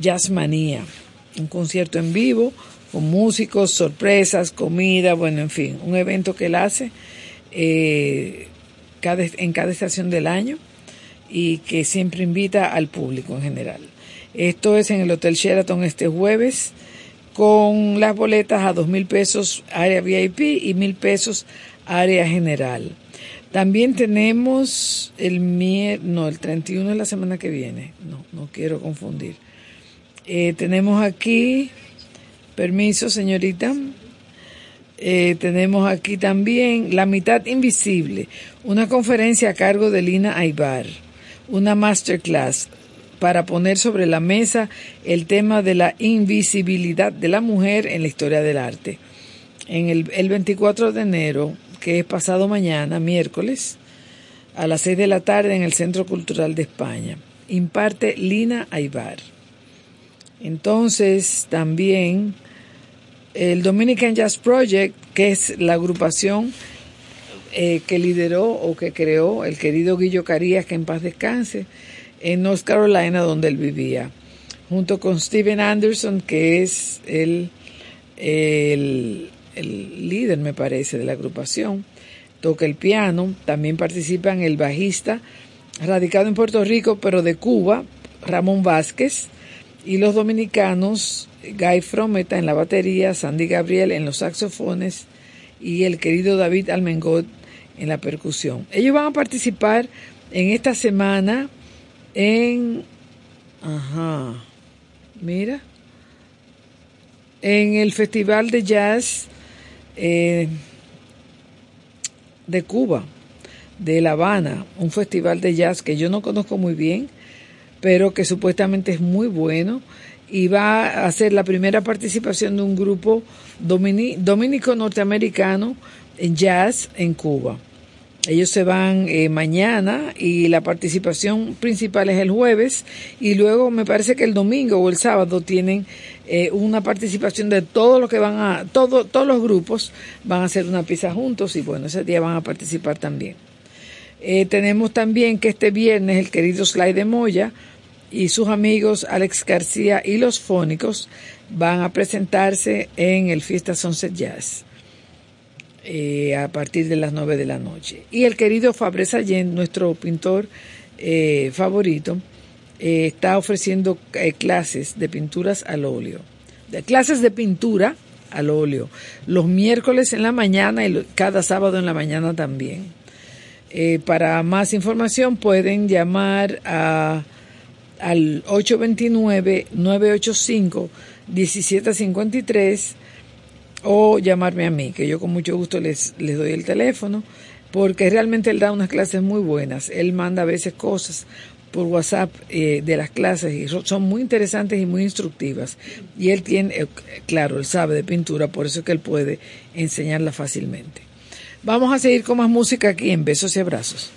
Jazzmanía. un concierto en vivo con músicos, sorpresas, comida, bueno, en fin, un evento que él hace eh, cada, en cada estación del año y que siempre invita al público en general. Esto es en el Hotel Sheraton este jueves con las boletas a dos mil pesos área VIP y mil pesos área general. También tenemos el no, el 31 es la semana que viene, no, no quiero confundir. Eh, tenemos aquí, permiso señorita, eh, tenemos aquí también La mitad invisible, una conferencia a cargo de Lina Aibar, una masterclass para poner sobre la mesa el tema de la invisibilidad de la mujer en la historia del arte. En el, el 24 de enero que es pasado mañana, miércoles, a las 6 de la tarde en el Centro Cultural de España. Imparte Lina Aibar. Entonces, también el Dominican Jazz Project, que es la agrupación eh, que lideró o que creó el querido Guillo Carías, que en paz descanse, en North Carolina, donde él vivía, junto con Steven Anderson, que es el, el el líder, me parece, de la agrupación, toca el piano, también participan el bajista, radicado en Puerto Rico, pero de Cuba, Ramón Vázquez, y los dominicanos, Guy Frometa en la batería, Sandy Gabriel en los saxofones y el querido David Almengot en la percusión. Ellos van a participar en esta semana en... Ajá, mira, en el Festival de Jazz eh, de Cuba, de La Habana, un festival de jazz que yo no conozco muy bien, pero que supuestamente es muy bueno y va a ser la primera participación de un grupo dominico norteamericano en jazz en Cuba. Ellos se van eh, mañana y la participación principal es el jueves y luego me parece que el domingo o el sábado tienen eh, una participación de todos los que van a, todo, todos los grupos van a hacer una pizza juntos y bueno, ese día van a participar también. Eh, tenemos también que este viernes el querido Sly de Moya y sus amigos Alex García y los Fónicos van a presentarse en el Fiesta Sunset Jazz. Eh, a partir de las 9 de la noche. Y el querido Fabre Sallén, nuestro pintor eh, favorito, eh, está ofreciendo clases de pinturas al óleo, de clases de pintura al óleo, los miércoles en la mañana y cada sábado en la mañana también. para más información pueden llamar a, al 829-985-1753 o llamarme a mí, que yo con mucho gusto les, les doy el teléfono, porque realmente él da unas clases muy buenas. Él manda a veces cosas por WhatsApp eh, de las clases y son muy interesantes y muy instructivas. Y él tiene, eh, claro, él sabe de pintura, por eso es que él puede enseñarla fácilmente. Vamos a seguir con más música aquí en Besos y Abrazos.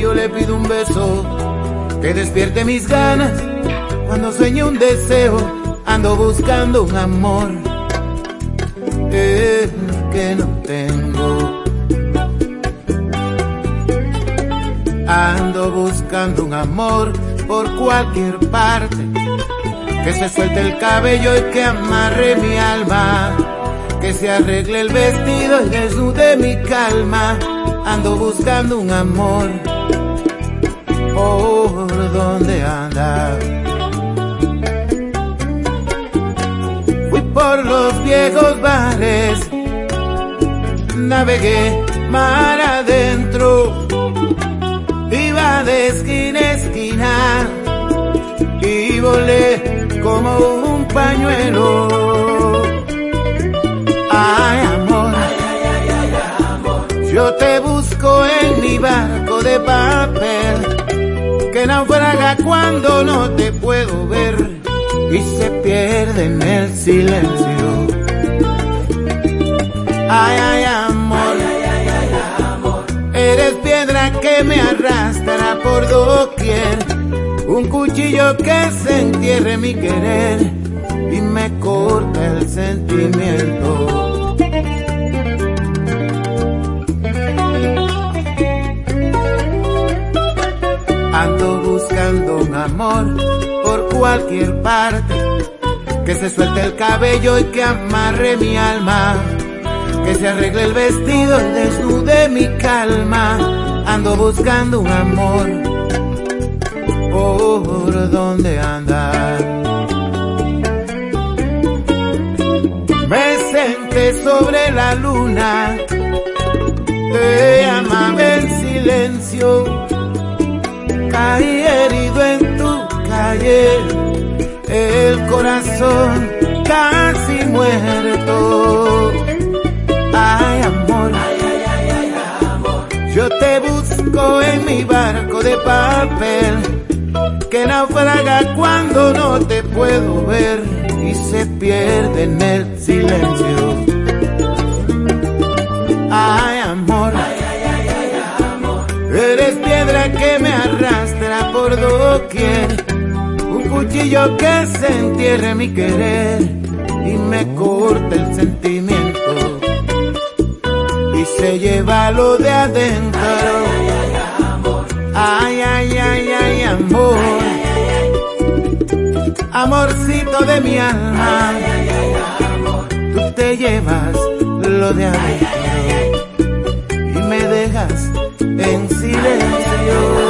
Yo le pido un beso. Que despierte mis ganas cuando sueño un deseo. Ando buscando un amor. El que no tengo. Ando buscando un amor por cualquier parte. Que se suelte el cabello y que amarre mi alma. Que se arregle el vestido y desnude mi calma. Ando buscando un amor. ¿Por dónde anda? Fui por los viejos bares. Navegué mar adentro iba de esquina a esquina y volé como un pañuelo. Ay, amor, yo te busco en mi barco de papel que naufraga cuando no te puedo ver y se pierde en el silencio. Ay, ay, amor, eres piedra que me arrastra por doquier, un cuchillo que se entierre mi querer y me corta el sentimiento. Por cualquier parte, que se suelte el cabello y que amarre mi alma que se arregle el vestido y desnude mi calma. Ando buscando un amor. ¿Por dónde anda? Me senté sobre la luna. Te llamaba en silencio. Caí herido en tu calle. El corazón casi muerto. Ay, amor. Yo te busco en mi barco de papel, que naufraga cuando no te puedo ver y se pierde en el silencio. Cuchillo que se entierre mi querer y me corta el sentimiento y se lleva lo de adentro. Ay, ay, ay, ay, amor. Amorcito de mi alma. Tú te llevas lo de adentro y me dejas en silencio.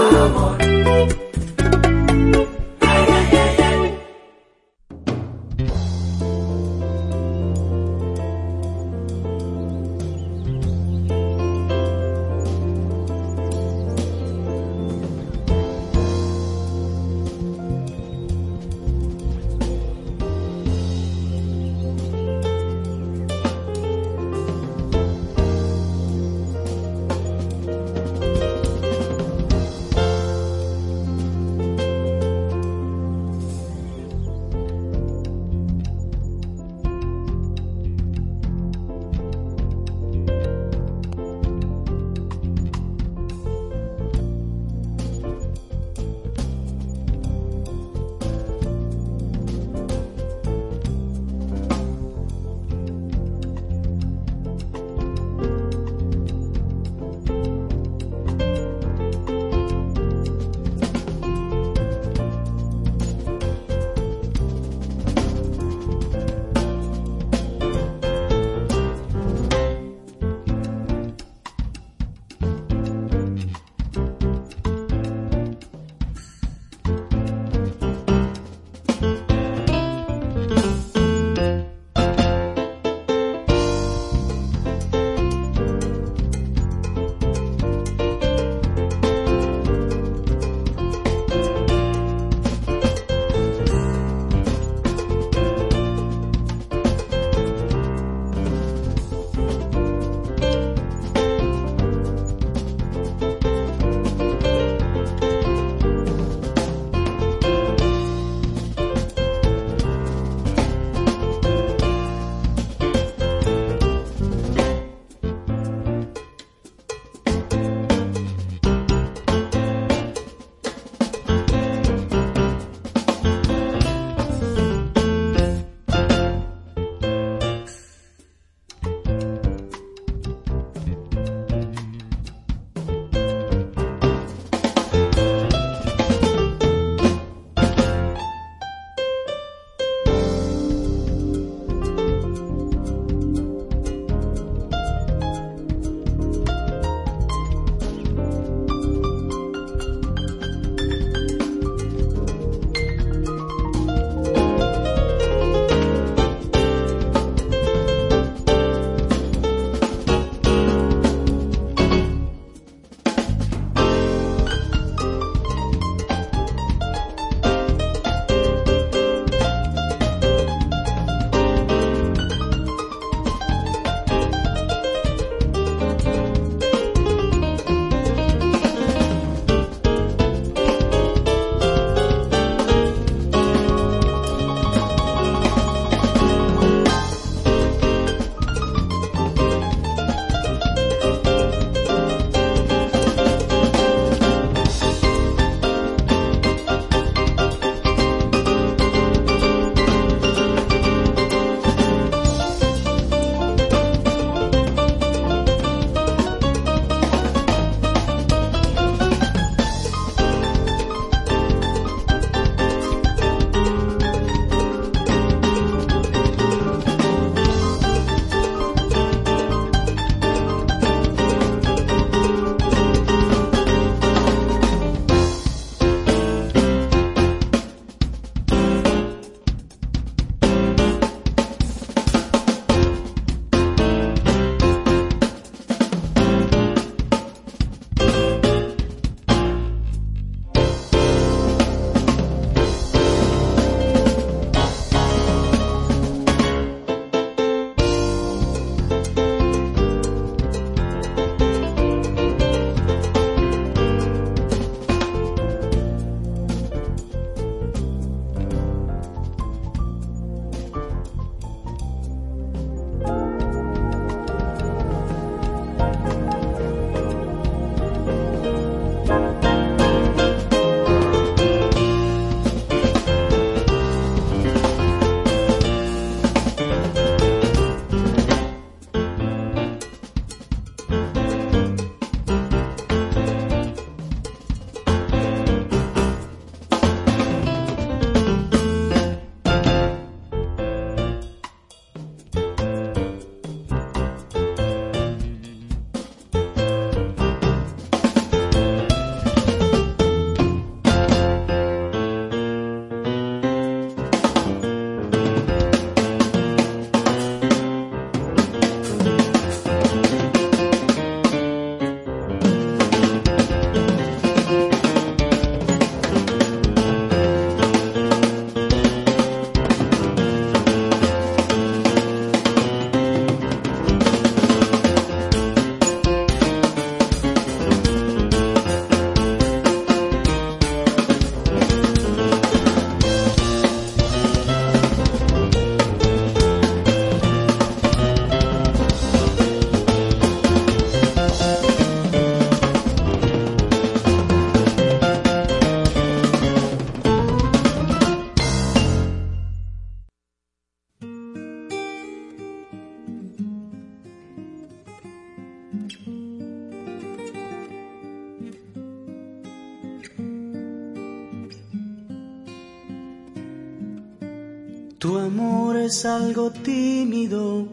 Algo tímido,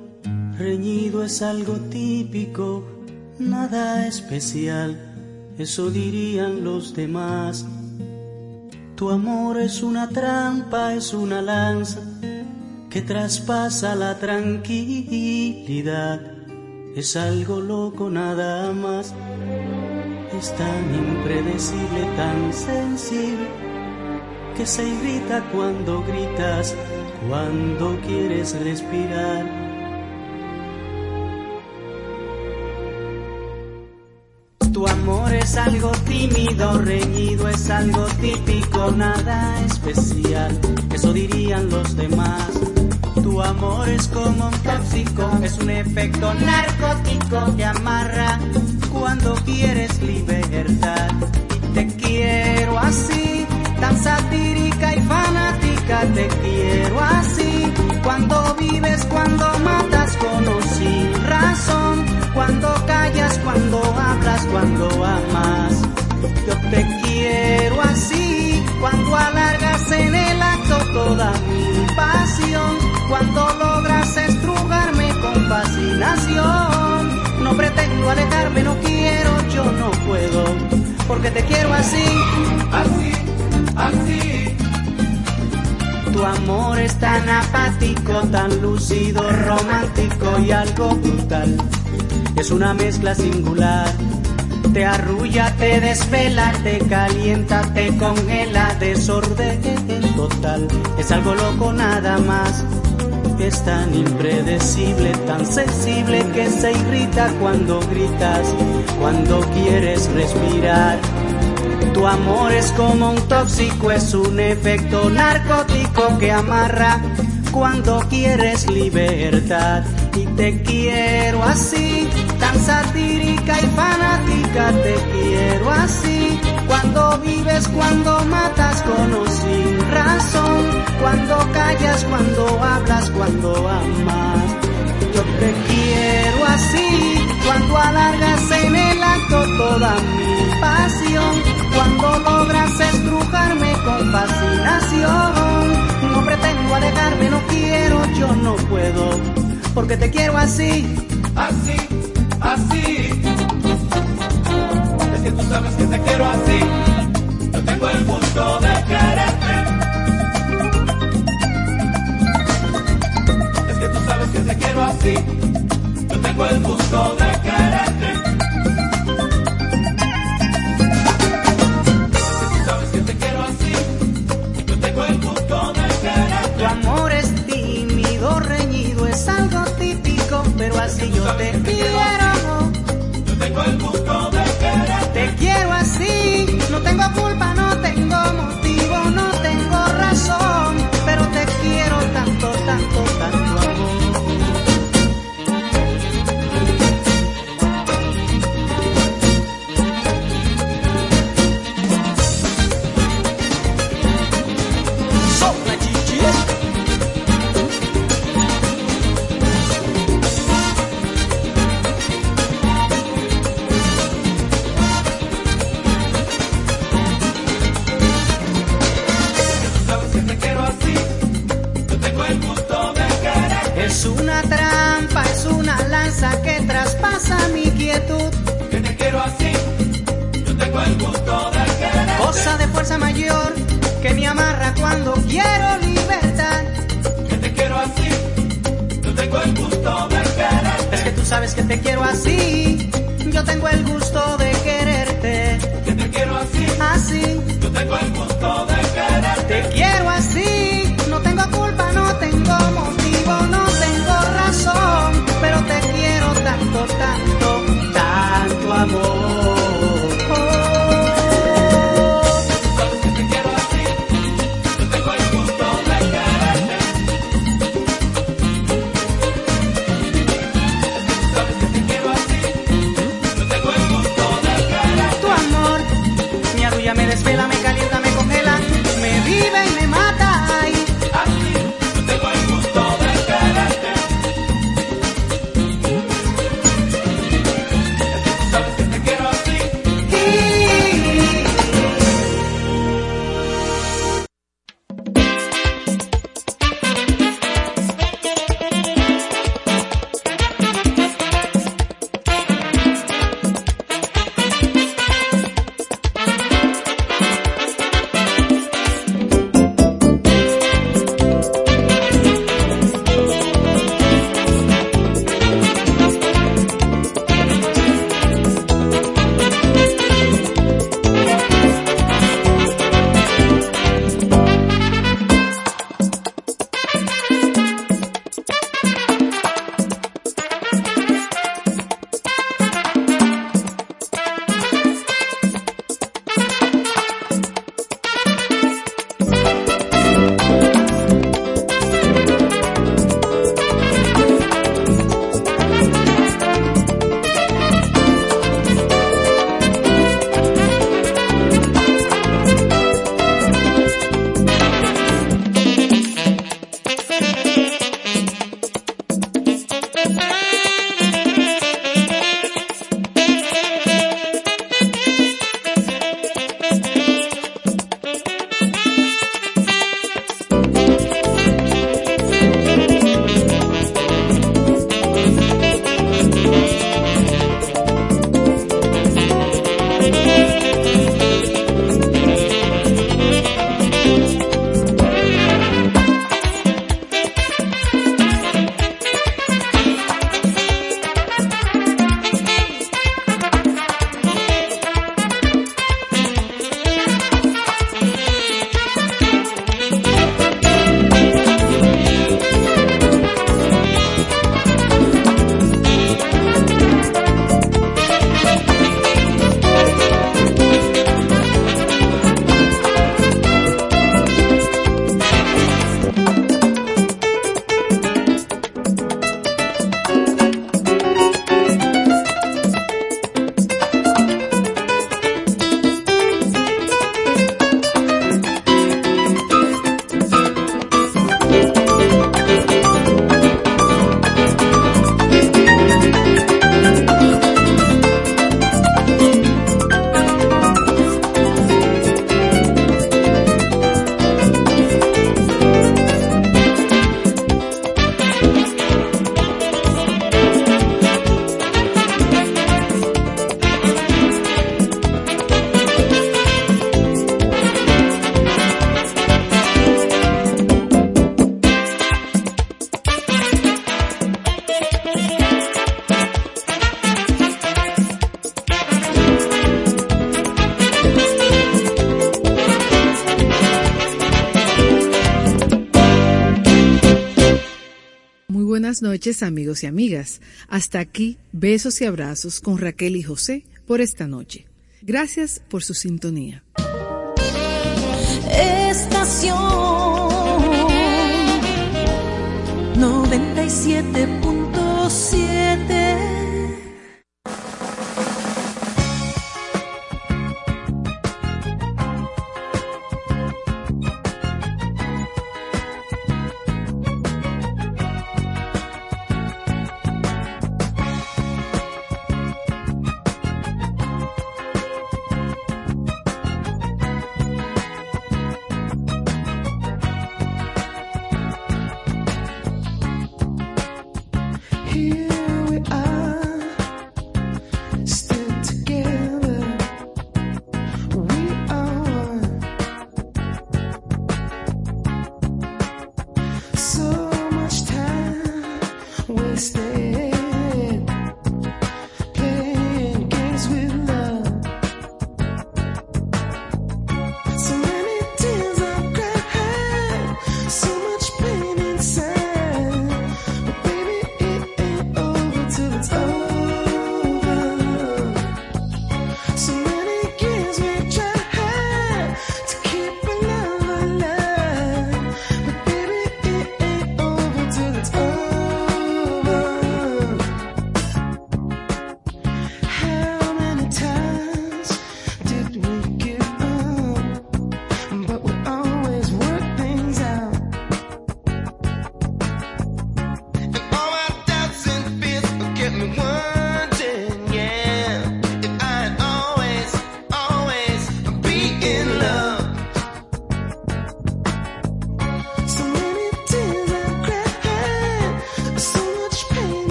reñido es algo típico, nada especial, eso dirían los demás. Tu amor es una trampa, es una lanza que traspasa la tranquilidad. Es algo loco nada más. Es tan impredecible, tan sensible, que se irrita cuando gritas cuando quieres respirar. Tu amor es algo tímido, reñido, es algo típico, nada especial, eso dirían los demás. Tu amor es como un tóxico, es un efecto narcótico que amarra cuando quieres libertad. Te quiero así, tan y te quiero así. Cuando vives, cuando matas con o sin razón. Cuando callas, cuando hablas, cuando amas. Yo te quiero así. Cuando alargas en el acto toda mi pasión. Cuando logras estrugarme con fascinación. No pretendo alejarme, no quiero, yo no puedo. Porque te quiero así. Así, así. Tu amor es tan apático, tan lúcido, romántico y algo brutal. Es una mezcla singular. Te arrulla, te desvela, te calienta, te congela, desorden total. Es algo loco nada más. Es tan impredecible, tan sensible que se irrita cuando gritas, cuando quieres respirar tu amor es como un tóxico, es un efecto narcótico que amarra cuando quieres libertad. Y te quiero así, tan satírica y fanática, te quiero así. Cuando vives, cuando matas con o sin razón. Cuando callas, cuando hablas, cuando amas. Yo te quiero así, cuando alargas en el acto toda mi pasión cuando logras estrujarme con fascinación. No pretendo alejarme, no quiero, yo no puedo, porque te quiero así, así, así. Es que tú sabes que te quiero así, yo tengo el gusto de quererte. Es que tú sabes que te quiero así, yo tengo el gusto de quererte. pero así yo te quiero. Yo tengo el gusto de querer. Te quiero así, no tengo culpa, no tengo motivo, no tengo razón, pero te quiero tanto, tanto, tanto noches amigos y amigas. Hasta aquí, besos y abrazos con Raquel y José por esta noche. Gracias por su sintonía. Estación 97.7